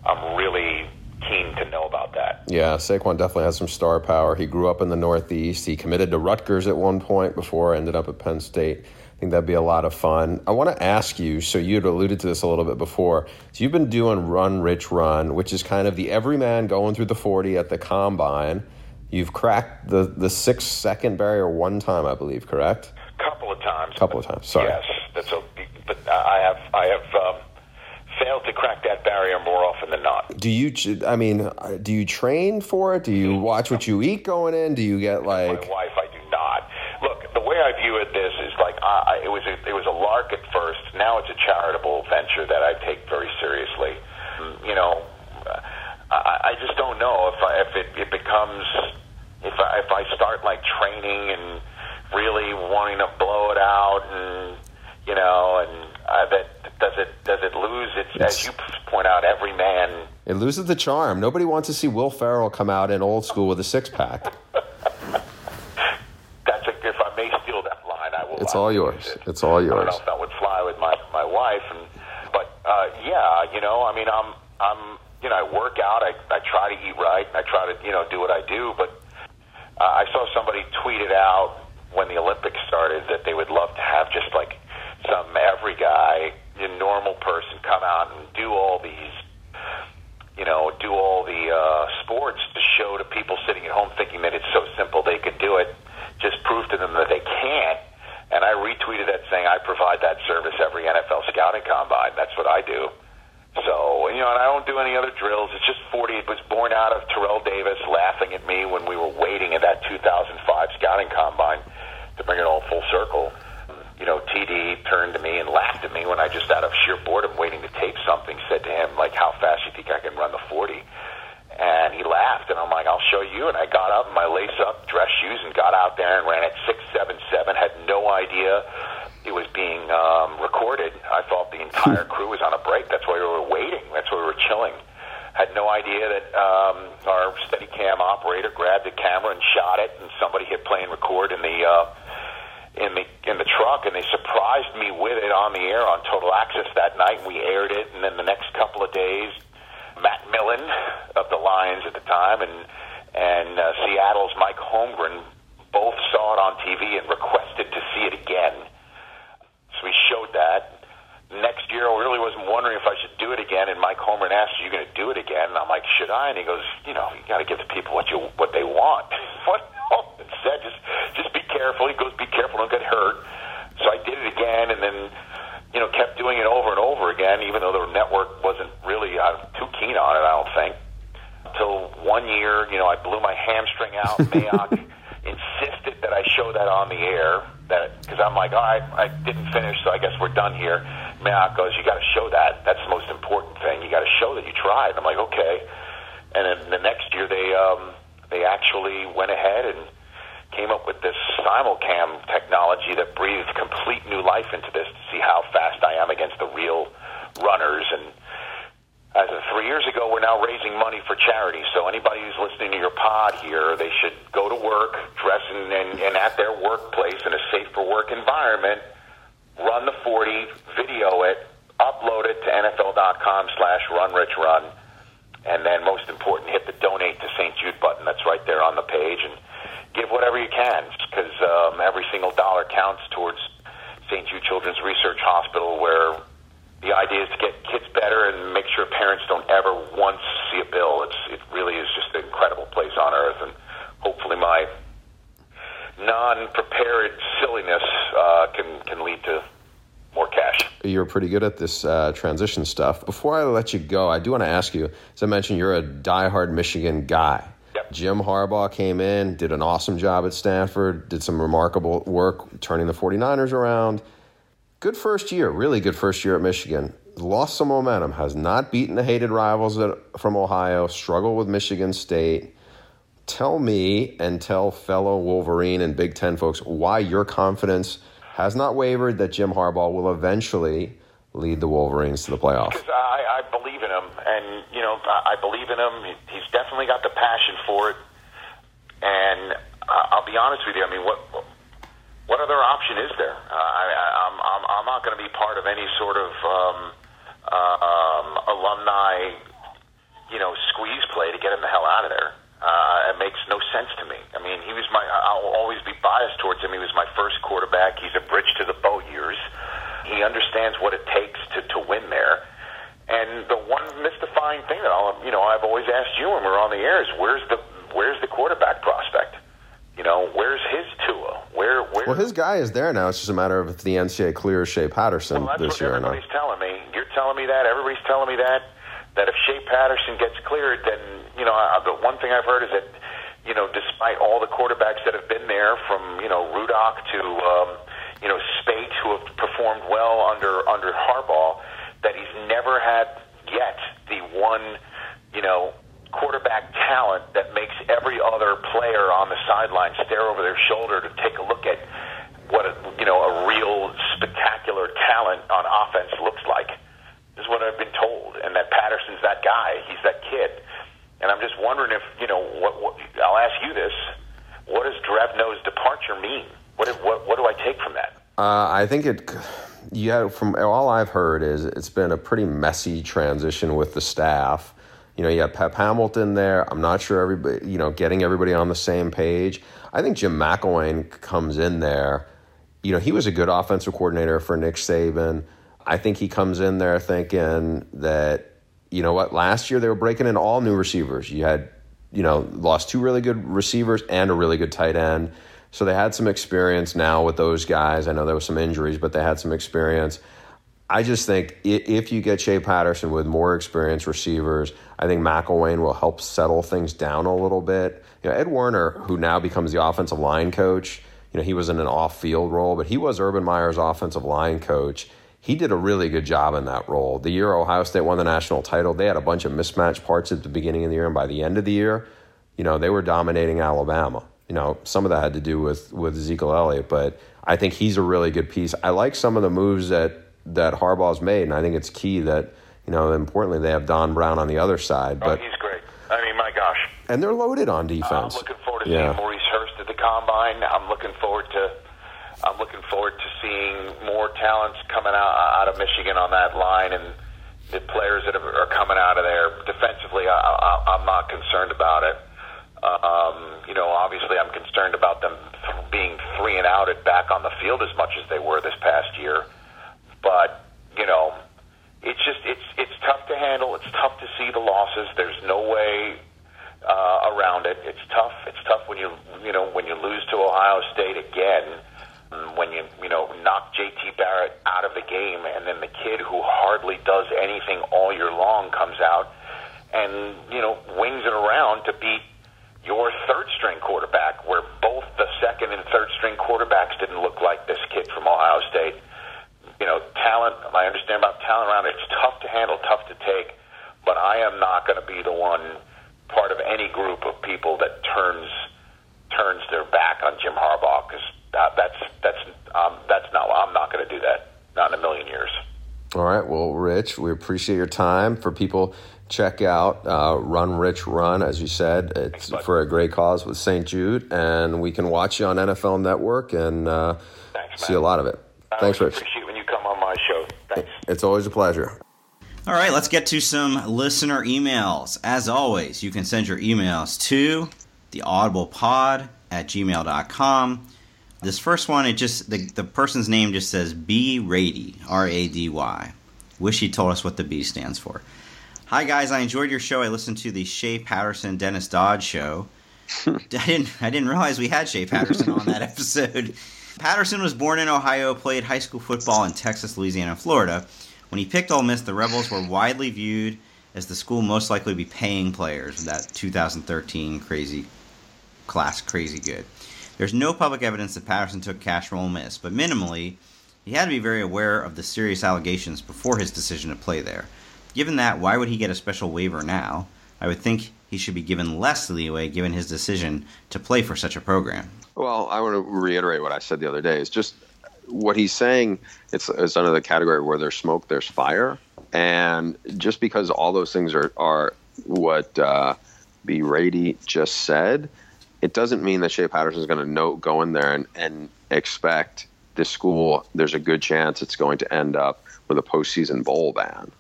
I'm really keen to know about that. Yeah, Saquon definitely has some star power. He grew up in the Northeast. He committed to Rutgers at one point before ended up at Penn State. I think that'd be a lot of fun. I want to ask you. So you'd alluded to this a little bit before. So you've been doing Run Rich Run, which is kind of the everyman going through the forty at the combine. You've cracked the the six second barrier one time, I believe. Correct? Couple of times. Couple of times. Sorry. Yes, that's a. But I have I have. Um, failed to crack that barrier more often than not. Do you? I mean, do you train for it? Do you watch what you eat going in? Do you get like? My wife, I do not. Look, the way I view it, this I, it was. A, it was a lark at first. Now it's a charitable venture that I take very seriously. You know, I, I just don't know if I, if it, it becomes if I, if I start like training and really wanting to blow it out and you know and uh, that does it does it lose its, It's- as you point out every man It loses the charm. Nobody wants to see Will Ferrell come out in old school with a six pack. that's a, if I may steal that line I will It's all yours. it. It's all yours. I don't know if that would fly with my my wife and but uh, yeah you know I mean I'm I'm you know I work out I I try to eat right I try to you know do what I do but uh, I saw somebody tweet it out when the Olympics started that they would love to have just like some every guy, a normal person, come out and do all these, you know, do all the uh, sports to show to people sitting at home thinking that it's so simple they could do it. Just prove to them that they can't. And I saying I provide that service every NFL scouting combine. That's what I do. So, you know, and I don't do any other drills. It's just 40. It was born out of Terrell Davis laughing at me when we were waiting at that 2005 scouting combine to bring it all full circle. You know, TD turned to me and laughed at me when I just out of sheer boredom waiting to tape something said to him, like, how fast you think I can run the 40? And he laughed, and I'm like, I'll show you. And I got up in my lace up dress shoes and got out there and ran at 677. Had no idea it was being um, recorded. I thought the entire crew was on a break. That's why we were waiting. That's why we were chilling. Had no idea that um, our Steadicam operator grabbed the camera and shot it, and somebody hit play and record in the uh, in the in the truck, and they surprised me with it on the air on Total Access that night. We aired it, and then the next couple of days, Matt Millen of the Lions at the time, and and uh, Seattle's Mike Holmgren both saw it on TV and requested to see it again. So we showed that. Next year, I really wasn't wondering if I should do it again. And Mike Holmgren asked, "Are you going to do it again?" And I'm like, "Should I?" And he goes, "You know, you got to give the people what you what they want." <laughs> what Holmgren said, just just be careful. He goes, "Be careful, don't get hurt." So I did it again, and then you know, kept doing it over and over again, even though the network wasn't really uh, too keen on it. I don't think. Until one year, you know, I blew my hamstring out. <laughs> Mayock insisted that I show that on the air. That because I'm like, all right, I didn't finish, so I guess we're done here. Mayock goes, you got to show that. That's the most important thing. You got to show that you tried. I'm like, okay. And then the next year, they um, they actually went ahead and came up with this simulcam technology that breathed complete new life into this to see how fast I am against the real runners. And as of three years ago, we're now raising money for charity. So anybody who's listening to your pod here, they should go to work, dress in, and, and at their workplace in a safe for work environment, run the 40, video it, upload it to NFL.com slash runrichrun, and then most important, hit the donate to St. Jude button that's right there on the page. And give whatever you can because um, every single dollar counts towards St. Jude Children's Research Hospital, where the idea is to get kids better and make sure parents don't ever once see a bill. It's it really is just an incredible place on earth, and hopefully my non-prepared silliness uh, can can lead to more cash. You're pretty good at this uh, transition stuff. Before I let you go, I do want to ask you. As I mentioned, you're a diehard Michigan guy. Jim Harbaugh came in, did an awesome job at Stanford, did some remarkable work turning the 49ers around. Good first year, really good first year at Michigan. Lost some momentum, has not beaten the hated rivals from Ohio, struggled with Michigan State. Tell me and tell fellow Wolverine and Big Ten folks why your confidence has not wavered that Jim Harbaugh will eventually lead the Wolverines to the playoffs. Because I, I believe in him, and you know I believe in him. He's definitely got the passion for it, and I'll be honest with you. I mean, what what other option is there? Uh, I, I'm I'm, I'm not going to be part of any sort of um, uh, um, alumni, you know, squeeze play to get him the hell out of there. Uh, it makes no sense to me. I mean, he was my. I'll always be biased towards him. He was my first quarterback. He's a bridge to the Bo years. He understands what it takes to to win there. And the one mystifying thing that I'll, you know, I've always asked you when we're on the air is where's the where's the quarterback prospect? You know, where's his Tua? Where, where? Well, his guy is there now. It's just a matter of if the NCAA clears Shea Patterson well, this year or not. Everybody's telling me. You're telling me that. Everybody's telling me that. That if Shea Patterson gets cleared, then you know, I, the one thing I've heard is that you know, despite all the quarterbacks that have been there, from you know Rudock to um, you know Speight, who have performed well under under Harbaugh that he's never had yet the one, you know, quarterback talent that makes every other player on the sideline stare over their shoulder to take a look at what a, you know a real spectacular talent on offense looks like. This is what I've been told, and that Patterson's that guy. He's that kid, and I'm just wondering if you know what. what I'll ask you this: What does Drevno's departure mean? What what what do I take from that? Uh, I think it yeah, from all I've heard is it's been a pretty messy transition with the staff. You know, you have Pep Hamilton there. I'm not sure everybody, you know, getting everybody on the same page. I think Jim McElwain comes in there. You know, he was a good offensive coordinator for Nick Saban. I think he comes in there thinking that, you know what, last year they were breaking in all new receivers. You had, you know, lost two really good receivers and a really good tight end. So they had some experience now with those guys. I know there was some injuries, but they had some experience. I just think if you get Shea Patterson with more experienced receivers, I think McElwain will help settle things down a little bit. You know, Ed Warinner, who now becomes the offensive line coach, you know, he was in an off-field role, but he was Urban Meyer's offensive line coach. He did a really good job in that role. The year Ohio State won the national title, they had a bunch of mismatched parts at the beginning of the year, and by the end of the year, you know, they were dominating Alabama you know, some of that had to do with with Ezekiel Elliott, but I think he's a really good piece. I like some of the moves that that Harbaugh's made, and I think it's key that you know, importantly, they have Don Brown on the other side. Oh, but oh, he's great. I mean, my gosh, and they're loaded on defense. I'm looking forward to yeah. seeing Maurice Hurst at the combine. I'm looking forward to. I'm looking forward to seeing more talents coming out out of Michigan on that line, and the players that are coming out of there defensively. I, I, I'm not concerned about it. Um, you know, obviously, I'm concerned about them being three and out at back on the field as much as they were this past year. But you know, it's just it's it's tough to handle. It's tough to see the losses. There's no way uh, around it. It's tough. It's tough when you you know when you lose to Ohio State again. When you you know knock JT Barrett out of the game, and then the kid who hardly does anything all year long comes out and you know wings it around to beat your third string quarterback, where both the second and third string quarterbacks didn't look like this kid from Ohio State. You know, talent. I understand about talent around. It's tough to handle, tough to take, but I am not going to be the one part of any group of people that turns turns their back on Jim Harbaugh because that, that's that's um, that's not. I'm not going to do that. Not in a million years. All right. Well, Rich, we appreciate your time. For people, check out uh, Run Rich Run, as you said. It's Thanks, for a great cause with St. Jude, and we can watch you on NFL Network and uh, Thanks, see a lot of it. I Thanks, Rich. Appreciate when you come on my show. Thanks. It's always a pleasure. All right, let's get to some listener emails. As always, you can send your emails to theaudiblepod at gmail.com. This first one, it just the, the person's name just says B Rady, R A D Y. Wish he told us what the B stands for. Hi guys, I enjoyed your show. I listened to the Shea Patterson Dennis Dodd show. <laughs> I didn't I didn't realize we had Shea Patterson on that <laughs> episode. Patterson was born in Ohio, played high school football in Texas, Louisiana, and Florida. When he picked Ole Miss, the Rebels were widely viewed as the school most likely to be paying players. That 2013 crazy class, crazy good. There's no public evidence that Patterson took cash from Ole Miss, but minimally, he had to be very aware of the serious allegations before his decision to play there. Given that, why would he get a special waiver now? I would think he should be given less leeway given his decision to play for such a program. Well, I want to reiterate what I said the other day. It's just what he's saying. It's, it's under the category where there's smoke, there's fire, and just because all those things are are what uh, B. Rady just said, it doesn't mean that Shea Patterson is going to go in there and, and expect this school. There's a good chance it's going to end up with a postseason bowl ban.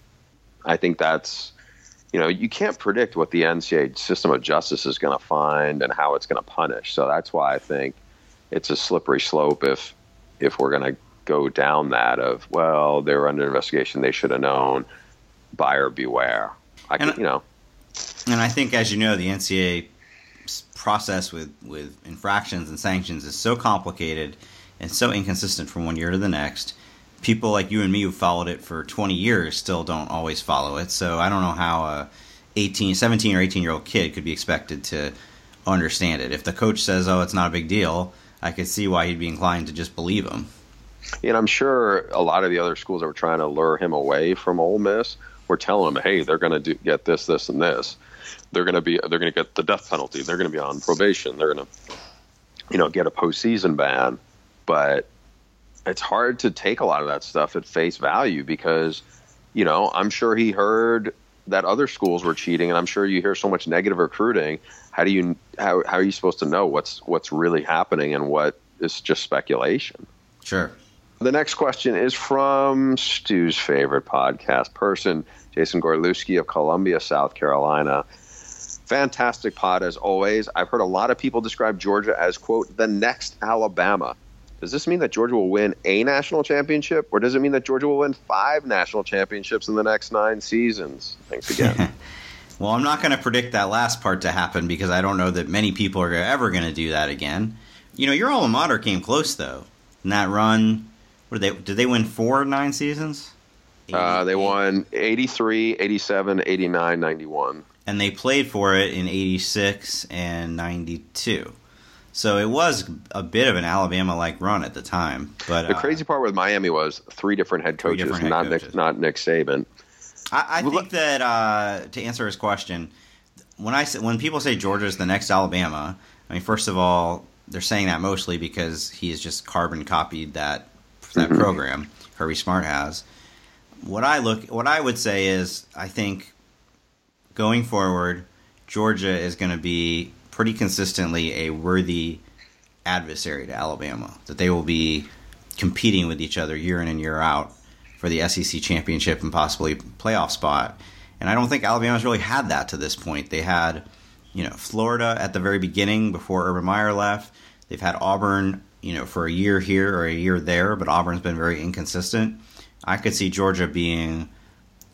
I think that's you know you can't predict what the NCAA system of justice is going to find and how it's going to punish. So that's why I think it's a slippery slope if if we're going to go down that of well they're under investigation they should have known buyer beware. I can, you know. And I think as you know the NCAA process with, with infractions and sanctions is so complicated and so inconsistent from one year to the next. People like you and me who followed it for 20 years still don't always follow it. So I don't know how a 18, 17 or 18 year old kid could be expected to understand it. If the coach says, "Oh, it's not a big deal," I could see why he'd be inclined to just believe him. And I'm sure a lot of the other schools that were trying to lure him away from Ole Miss were telling him, "Hey, they're going to get this, this, and this." They're going to be they're going to get the death penalty. They're going to be on probation. They're going to you know get a postseason ban. But it's hard to take a lot of that stuff at face value because you know I'm sure he heard that other schools were cheating, and I'm sure you hear so much negative recruiting. How do you how how are you supposed to know what's what's really happening and what is just speculation? Sure. The next question is from Stew's favorite podcast person, Jason Gorlewski of Columbia, South Carolina. Fantastic pod as always. I've heard a lot of people describe Georgia as, quote, the next Alabama. Does this mean that Georgia will win a national championship, or does it mean that Georgia will win five national championships in the next nine seasons? Thanks again. <laughs> well, I'm not going to predict that last part to happen because I don't know that many people are ever going to do that again. You know, your alma mater came close though in that run. What did they did they win four nine seasons? Uh, they won 83, 87, 89, 91 and they played for it in 86 and 92. So it was a bit of an Alabama like run at the time. But the uh, crazy part with Miami was three different head coaches, different head not coaches. Nick, not Nick Saban. I, I think that uh, to answer his question, when I when people say Georgia is the next Alabama, I mean first of all they're saying that mostly because he has just carbon copied that that mm-hmm. program Kirby Smart has. What I look, what I would say is, I think going forward, Georgia is going to be pretty consistently a worthy adversary to Alabama. That they will be competing with each other year in and year out for the SEC championship and possibly playoff spot. And I don't think Alabama's really had that to this point. They had, you know, Florida at the very beginning before Urban Meyer left. They've had Auburn, you know, for a year here or a year there, but Auburn's been very inconsistent. I could see Georgia being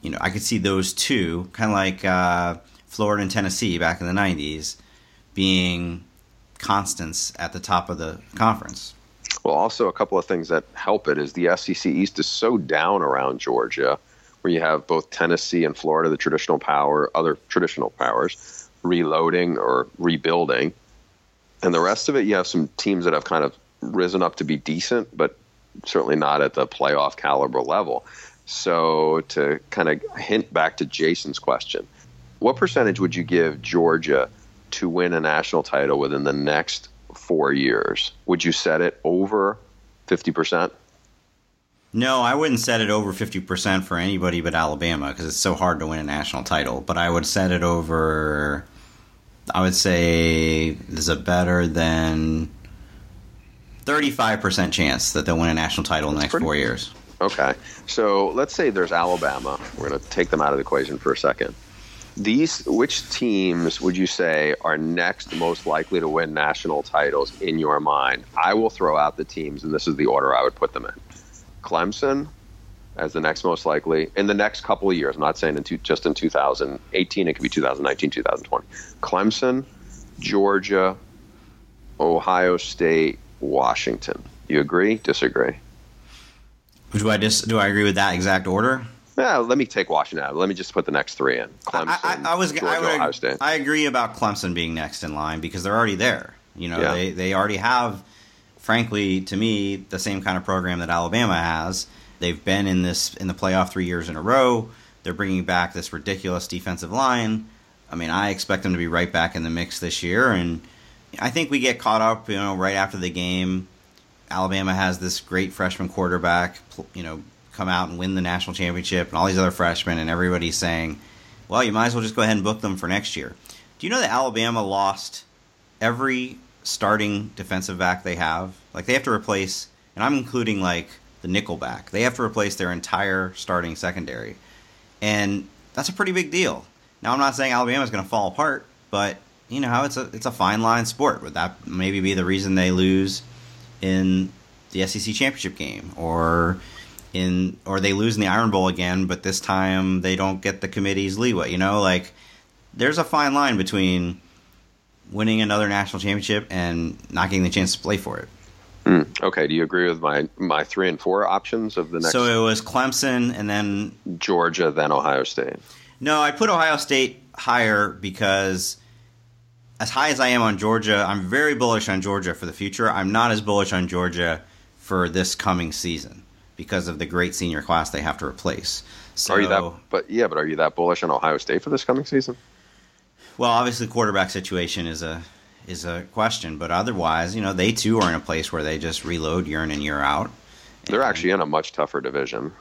you know, I could see those two, kind of like uh, Florida and Tennessee back in the 90s, being constants at the top of the conference. Well, also a couple of things that help it is the SEC East is so down around Georgia, where you have both Tennessee and Florida, the traditional power, other traditional powers, reloading or rebuilding, and the rest of it, you have some teams that have kind of risen up to be decent, but certainly not at the playoff caliber level. So to kind of hint back to Jason's question, what percentage would you give Georgia to win a national title within the next four years? Would you set it over 50%? No, I wouldn't set it over 50% for anybody but Alabama because it's so hard to win a national title. But I would set it over, I would say there's a better than 35% chance that they'll win a national title in the next pretty- four years. Okay. So let's say there's Alabama. We're going to take them out of the equation for a second. These, which teams would you say are next most likely to win national titles in your mind? I will throw out the teams, and this is the order I would put them in. Clemson as the next most likely in the next couple of years. I'm not saying in two, just in 2018. It could be 2019, 2020. Clemson, Georgia, Ohio State, Washington. You agree? Disagree? Do I just do I agree with that exact order? Yeah, let me take Washington out. Let me just put the next three in. Clemson, I, I, I was Georgia, I, would, Ohio State. I agree about Clemson being next in line because they're already there. You know, Yeah. they they already have, frankly, to me, the same kind of program that Alabama has. They've been in this in the playoff three years in a row. They're bringing back this ridiculous defensive line. I mean, I expect them to be right back in the mix this year, and I think we get caught up. You know, right after the game, Alabama has this great freshman quarterback. You know, come out and win the national championship, and all these other freshmen, and everybody's saying, "Well, you might as well just go ahead and book them for next year." Do you know that Alabama lost every starting defensive back they have? Like they have to replace, and I'm including like the nickel back. They have to replace their entire starting secondary, and that's a pretty big deal. Now, I'm not saying Alabama's going to fall apart, but you know how it's a it's a fine line sport. Would that maybe be the reason they lose in the SEC championship game, or in or they lose in the Iron Bowl again, but this time they don't get the committee's leeway? You know, like there's a fine line between winning another national championship and not getting the chance to play for it. Hmm. Okay. Do you agree with my my three and four options of the next So it was Clemson, and then Georgia, then Ohio State? No, I put Ohio State higher because as high as I am on Georgia, I'm very bullish on Georgia for the future. I'm not as bullish on Georgia for this coming season because of the great senior class they have to replace. So, are you that? But yeah, but are you that bullish on Ohio State for this coming season? well, obviously, quarterback situation is a is a question, but otherwise, you know, they too are in a place where they just reload year in and year out. They're And- actually in a much tougher division.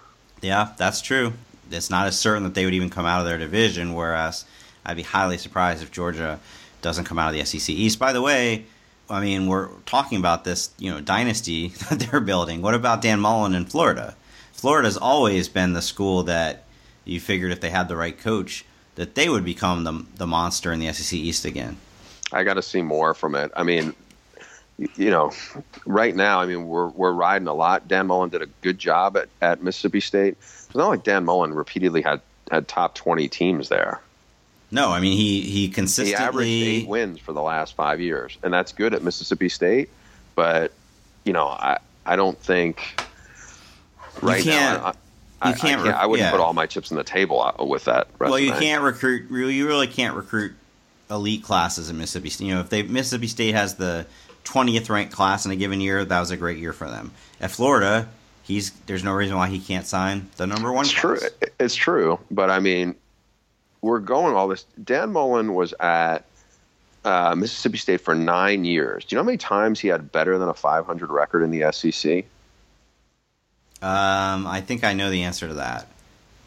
Yeah, that's true. It's not as certain that they would even come out of their division, whereas I'd be highly surprised if Georgia doesn't come out of the SEC East. By the way, I mean, we're talking about this, you know, dynasty <laughs> that they're building. What about Dan Mullen in Florida? Florida's always been the school that you figured if they had the right coach that they would become the the monster in the SEC East again. I got to see more from it. I mean, you know, right now, I mean, we're we're riding a lot. Dan Mullen did a good job at, at Mississippi State. It's not like Dan Mullen repeatedly had had top twenty teams there. No, I mean he he He consistently averaged eight wins for the last five years, and that's good at Mississippi State. But you know, I I don't think right can't- now. I, you can't I, re- I wouldn't yeah. put all my chips on the table uh, with that. Well, you can't recruit. You really can't recruit elite classes in Mississippi. State. You know, if they Mississippi State has the twentieth ranked class in a given year, that was a great year for them. At Florida, he's there's no reason why he can't sign the number one. It's class. true. It's true. But I mean, we're going all this. Dan Mullen was at uh, Mississippi State for nine years. Do you know how many times he had better than a 500 record in the SEC? Um, I think I know the answer to that.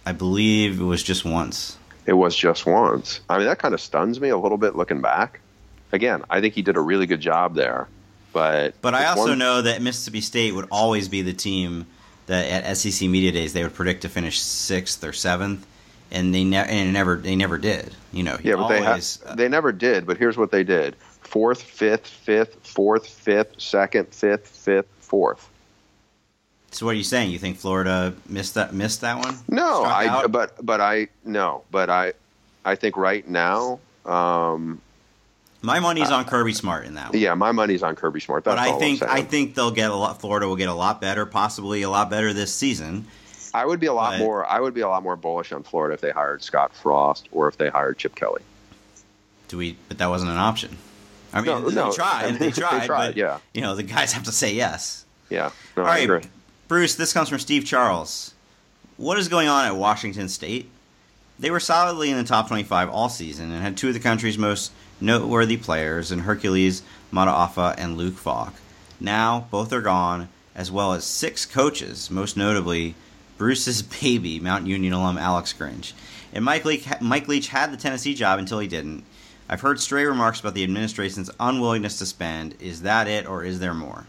I believe it was just once. It was just once. I mean, that kind of stuns me a little bit looking back. Again, I think he did a really good job there. But But I also one- know that Mississippi State would always be the team that at SEC media days they would predict to finish sixth or seventh, and they ne- and never they never did. You know, Yeah, but they ha- uh, they never did. But here's what they did: fourth, fifth, fifth, fourth, fifth, second, fifth, fifth, fourth. So what are you saying? You think Florida missed that missed that one? No, Struck I out? but but I no, but I I think right now um, My money's on Kirby Smart in that one. Yeah, my money's on Kirby Smart. That's but I think. I think they'll get a lot. Florida will get a lot better, possibly a lot better this season. I would be a lot But- more. I would be a lot more bullish on Florida if they hired Scott Frost or if they hired Chip Kelly. Do we? But that wasn't an option. I mean, No, they no, tried. they <laughs> They tried. tried, but, yeah. You know, the guys have to say yes. Yeah, no, All I agree. Bruce. This comes from Steve Charles. What is going on at Washington State? They were solidly in the top 25 all season and had two of the country's most noteworthy players in Hercules Mataafa and Luke Falk. Now, both are gone, as well as six coaches, most notably Bruce's baby, Mount Union alum Alex Grinch. And Mike Leach, Mike Leach had the Tennessee job until he didn't. I've heard stray remarks about the administration's unwillingness to spend. Is that it, or is there more?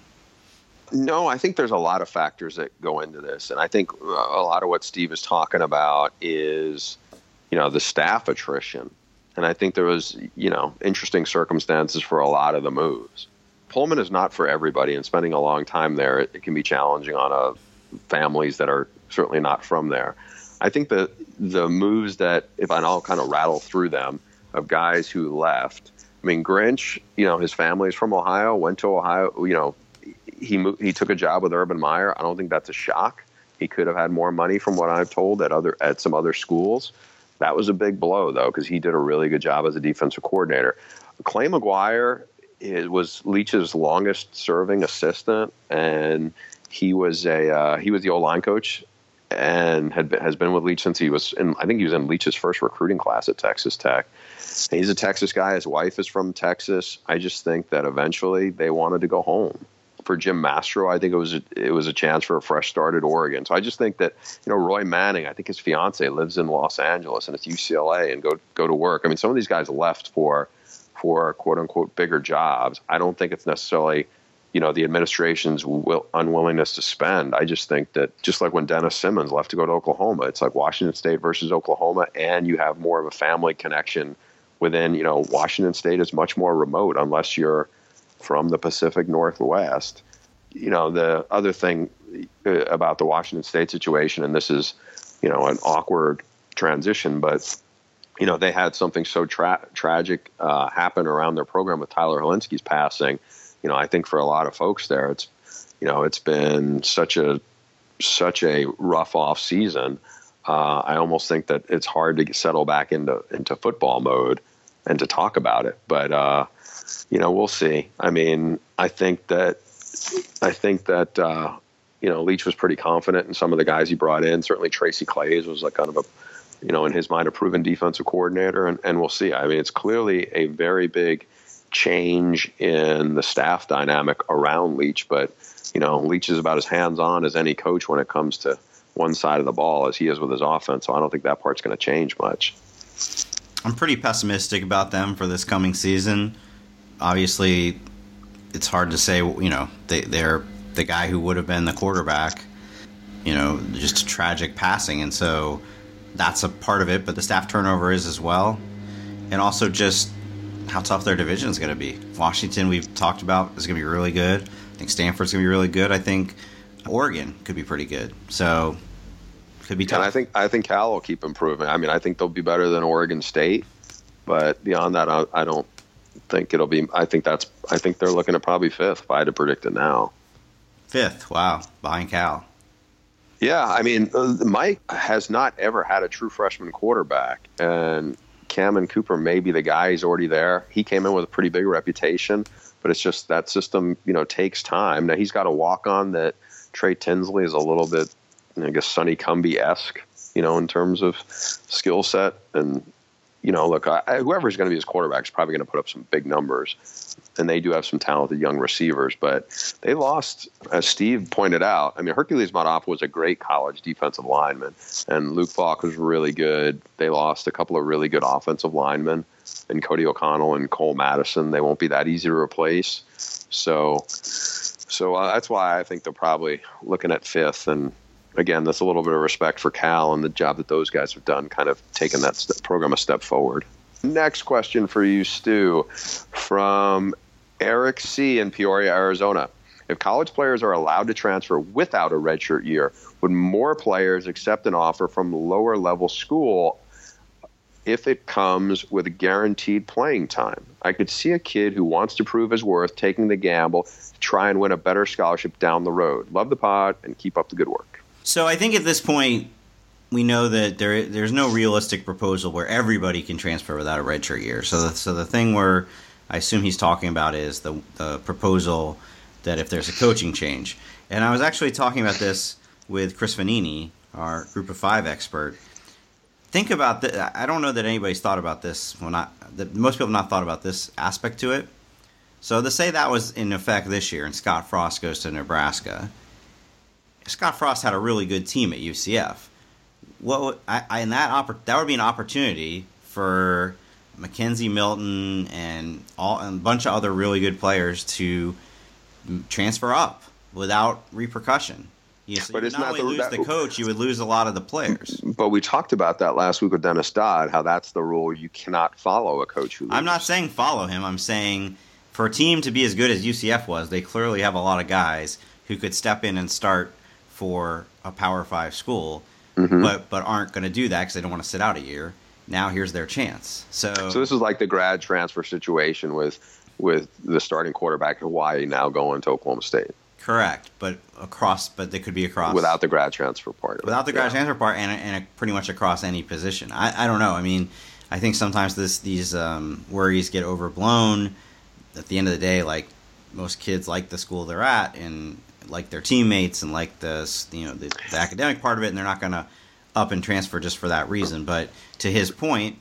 No, I think there's a lot of factors that go into this, and I think uh, a lot of what Steve is talking about is, you know, the staff attrition, and I think there was, you know, interesting circumstances for a lot of the moves. Pullman is not for everybody, and spending a long time there, it, it can be challenging on uh, families that are certainly not from there. I think that the moves that, if I'll kind of rattle through them, of guys who left. I mean, Grinch, you know, his family's from Ohio, went to Ohio, you know, he moved, he took a job with Urban Meyer. I don't think that's a shock. He could have had more money from what I've told at other at some other schools. That was a big blow though because he did a really good job as a defensive coordinator. Clay McGuire was Leach's longest serving assistant, and he was a uh, he was the O line coach and had been, has been with Leach since he was in. I think he was in Leach's first recruiting class at Texas Tech. He's a Texas guy. His wife is from Texas. I just think that eventually they wanted to go home. For Jim Mastro, I think it was a, it was a chance for a fresh start at Oregon. So I just think that you know Roy Manning. I think his fiance lives in Los Angeles and it's UCLA and go go to work. I mean, some of these guys left for for quote unquote bigger jobs. I don't think it's necessarily you know the administration's will, unwillingness to spend. I just think that just like when Dennis Simmons left to go to Oklahoma, it's like Washington State versus Oklahoma, and you have more of a family connection within. You know, Washington State is much more remote unless you're from the Pacific Northwest. You know, the other thing uh, about the Washington State situation, and this is you know an awkward transition, but you know they had something so tra- tragic uh, happen around their program with Tyler Hilinski's passing you know, I think for a lot of folks there, it's, you know, it's been such a, such a rough off season. Uh, I almost think that it's hard to settle back into, into football mode and to talk about it. But, uh, you know, we'll see. I mean, I think that, I think that, uh, you know, Leach was pretty confident in some of the guys he brought in. Certainly Tracy Claeys was like kind of a, you know, in his mind, a proven defensive coordinator. And, and we'll see. I mean, it's clearly a very big, change in the staff dynamic around Leach, but you know, Leach is about as hands-on as any coach when it comes to one side of the ball as he is with his offense. So I don't think that part's going to change much. I'm pretty pessimistic about them for this coming season. Obviously, it's hard to say. You know, they, they're the guy who would have been the quarterback. You know, just tragic passing, and so that's a part of it. But the staff turnover is as well, and also just how tough their division is going to be. Washington, we've talked about, is going to be really good. I think Stanford's going to be really good. I think Oregon could be pretty good. So could be tough. And I think I think Cal will keep improving. I mean, I think they'll be better than Oregon State, but beyond that, I, I don't think it'll be. I think that's. I think they're looking at probably fifth. If I had to predict it now, fifth. Wow, behind Cal. Yeah, I mean, uh, Mike has not ever had a true freshman quarterback, and Cammon Cooper may be the guy. He's already there. He came in with a pretty big reputation, but it's just that system, you know, takes time. Now he's got a walk on that Trey Tinsley is a little bit, I guess, Sonny Cumbie esque, you know, in terms of skill set. And, you know, look, I, whoever's going to be his quarterback is probably going to put up some big numbers. And they do have some talented young receivers, but they lost, as Steve pointed out. I mean, Hercules Mataafa was a great college defensive lineman, and Luke Falk was really good. They lost a couple of really good offensive linemen, and Cody O'Connell and Cole Madison. They won't be that easy to replace. So, so uh, that's why I think they're probably looking at fifth. And again, that's a little bit of respect for Cal and the job that those guys have done, kind of taking that program a step forward. Next question for you, Stew, from Eric C. in Peoria, Arizona. If college players are allowed to transfer without a redshirt year, would more players accept an offer from lower level school if it comes with a guaranteed playing time. I could see a kid who wants to prove his worth taking the gamble, to try and win a better scholarship down the road. Love the pod and keep up the good work. So I think at this point, we know that there there's no realistic proposal where everybody can transfer without a redshirt year. So the, so the thing where I assume he's talking about is the the proposal that if there's a coaching change. And I was actually talking about this with Chris Vannini, our Group of Five expert. Think about that. I don't know that anybody's thought about this. Well, not that most people have not thought about this aspect to it. So to say that was in effect this year, and Scott Frost goes to Nebraska. Scott Frost had a really good team at UCF. What I, I in that oppor- that would be an opportunity for McKenzie Milton and all and a bunch of other really good players to transfer up without repercussion. You, so But you it's not not the- lose that- the coach, you would lose a lot of the players. But we talked about that last week with Dennis Dodd, how that's the rule. You cannot follow a coach who. I'm not saying follow him. I'm saying for a team to be as good as UCF was, they clearly have a lot of guys who could step in and start for a Power Five school, Mm-hmm. but but aren't going to do that because they don't want to sit out a year. Now here's their chance. So, So this is like the grad transfer situation with with the starting quarterback Hawaii now going to Oklahoma State correct, but across, but they could be across without the grad transfer part. without the grad Yeah. transfer part and, and pretty much across any position. I, I don't know. I mean, I think sometimes this these um, worries get overblown. At the end of the day, like most kids like the school they're at and like their teammates and like the you know the, the academic part of it, and they're not going to up and transfer just for that reason. But to his point,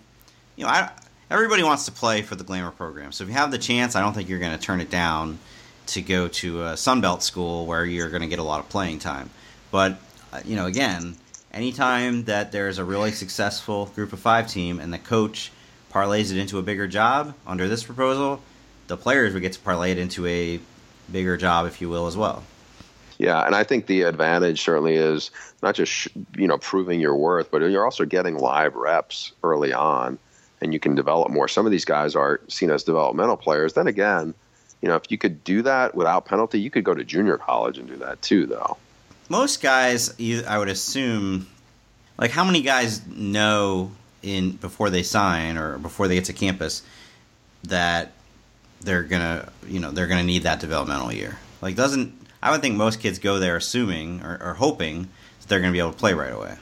you know, I, everybody wants to play for the glamour program. So if you have the chance, I don't think you're going to turn it down to go to a Sunbelt school where you're going to get a lot of playing time. But uh, you know, again, anytime that there's a really successful group of five team and the coach parlays it into a bigger job under this proposal, the players would get to parlay it into a bigger job, if you will, as well. Yeah, and I think the advantage certainly is not just you know proving your worth, but you're also getting live reps early on, and you can develop more. Some of these guys are seen as developmental players. Then again, you know if you could do that without penalty, you could go to junior college and do that too, though. Most guys, I would assume, like how many guys know in before they sign or before they get to campus that they're gonna, you know, they're gonna need that developmental year. Like, doesn't I would think most kids go there assuming or, or hoping that they're gonna be able to play right away.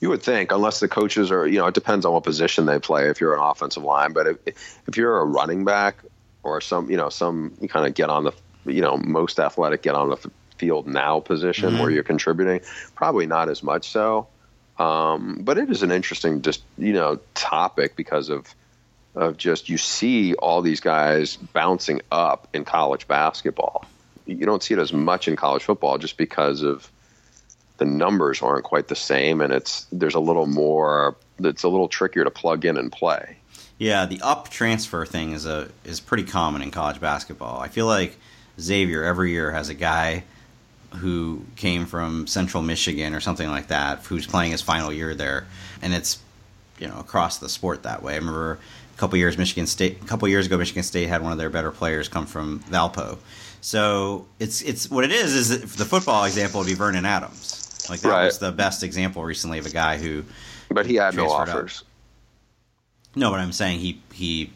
You would think, unless the coaches are, you know, it depends on what position they play. If you're an offensive line, but if, if you're a running back or some, you know, some you kind of get on the, you know, most athletic get on the field now position where you're contributing, probably not as much so. Um, but it is an interesting, just you know, topic because of of just you see all these guys bouncing up in college basketball. You don't see it as much in college football just because of the numbers aren't quite the same, and it's there's a little more. It's a little trickier to plug in and play. Yeah, the up transfer thing is a is pretty common in college basketball. I feel like Xavier every year has a guy who came from Central Michigan or something like that who's playing his final year there, and it's you know across the sport that way. I remember a couple years Michigan State, a couple years ago Michigan State had one of their better players come from Valpo. So it's it's what it is is that the football example would be Vernon Adams. Like that Right. was the best example recently of a guy who But he had no Transferred up. offers. no, but I'm saying he he,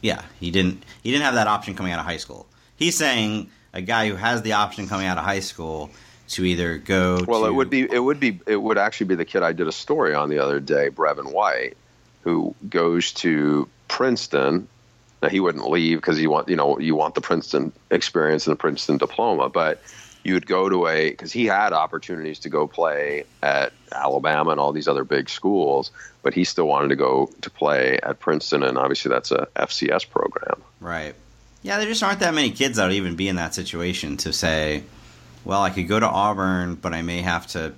yeah, he didn't he didn't have that option coming out of high school. He's saying a guy who has the option coming out of high school to either go. Well, to, it would be it would be it would actually be the kid I did a story on the other day, Brevin White, who goes to Princeton. Now he wouldn't leave because you want you know you want the Princeton experience and the Princeton diploma, but you would go to a because he had opportunities to go play at Alabama and all these other big schools, but he still wanted to go to play at Princeton, and obviously that's a FCS program. right. Yeah, there just aren't that many kids that would even be in that situation to say, well, I could go to Auburn, but I may have to.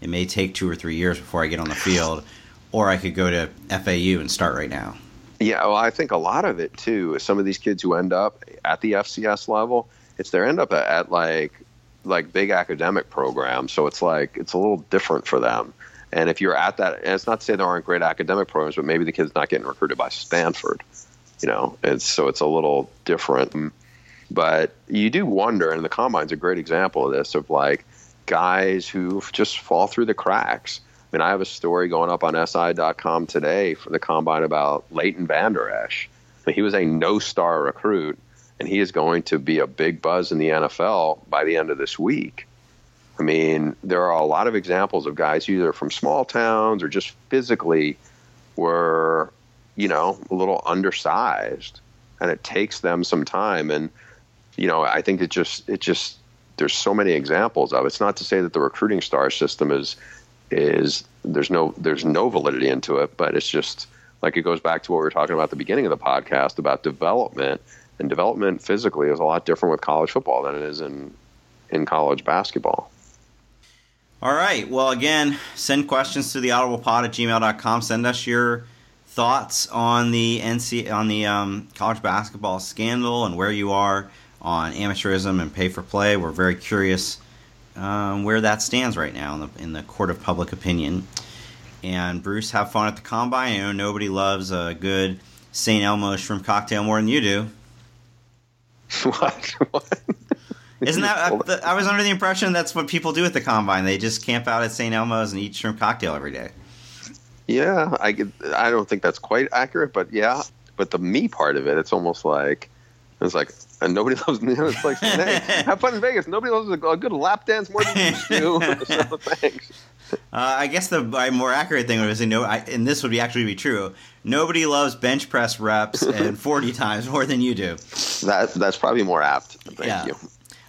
It may take two or three years before I get on the field, or I could go to FAU and start right now. Yeah, well, I think a lot of it too is some of these kids who end up at the FCS level, it's they end up at, at like like big academic programs, so it's like it's a little different for them. And if you're at that, and it's not to say there aren't great academic programs, but maybe the kid's not getting recruited by Stanford, you know. It's so it's a little different. But you do wonder, and the combine's a great example of this, of like guys who just fall through the cracks. I mean, I have a story going up on SI.com today for the combine about Leighton Vander Esch. I mean, he was a no-star recruit, and he is going to be a big buzz in the NFL by the end of this week. I mean, there are a lot of examples of guys who either from small towns or just physically were, you know, a little undersized, and it takes them some time. And you know, I think it just it just there's so many examples of. It. It's not to say that the recruiting star system is is there's no there's no validity into it, but it's just like it goes back to what we were talking about at the beginning of the podcast about development and development physically is a lot different with college football than it is in in college basketball. All right. Well, again, send questions to the audiblepod at gmail.com. Send us your thoughts on the NC on the um, college basketball scandal and where you are on amateurism and pay for play. We're very curious um, where that stands right now in the, in the court of public opinion. And Bruce, have fun at the combine. I know nobody loves a good St. Elmo shrimp cocktail more than you do. <laughs> what? what? Isn't that? I, I was under the impression that's what people do at the combine. They just camp out at St. Elmo's and eat shrimp cocktail every day. Yeah, I I don't think that's quite accurate, but yeah. But the me part of it, it's almost like it's like and nobody <laughs> loves me. It's like <laughs> hey, have fun in Vegas. Nobody loves a, a good lap dance more than you do. <laughs> so thanks. Uh, I guess the more accurate thing would be no, I, and this would be actually be true. Nobody loves bench press reps and forty times more than you do. That that's probably more apt. Thank yeah. you.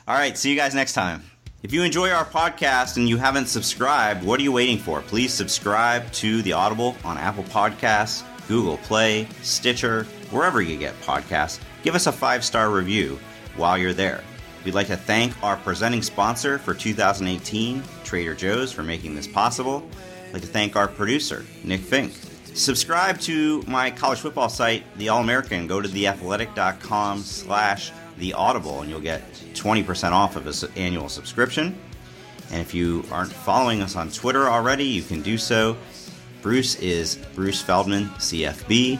All right, see you guys next time. If you enjoy our podcast and you haven't subscribed, what are you waiting for? Please subscribe to the Audible on Apple Podcasts, Google Play, Stitcher, wherever you get podcasts. Give us a five star review while you're there. We'd like to thank our presenting sponsor for 2018, Trader Joe's, for making this possible. I'd like to thank our producer, Nick Fink. Subscribe to my college football site, The All American. Go to theathletic.com slash the Audible, and you'll get 20% off of his annual subscription. And if you aren't following us on Twitter already, you can do so. Bruce is Bruce Feldman, CFB,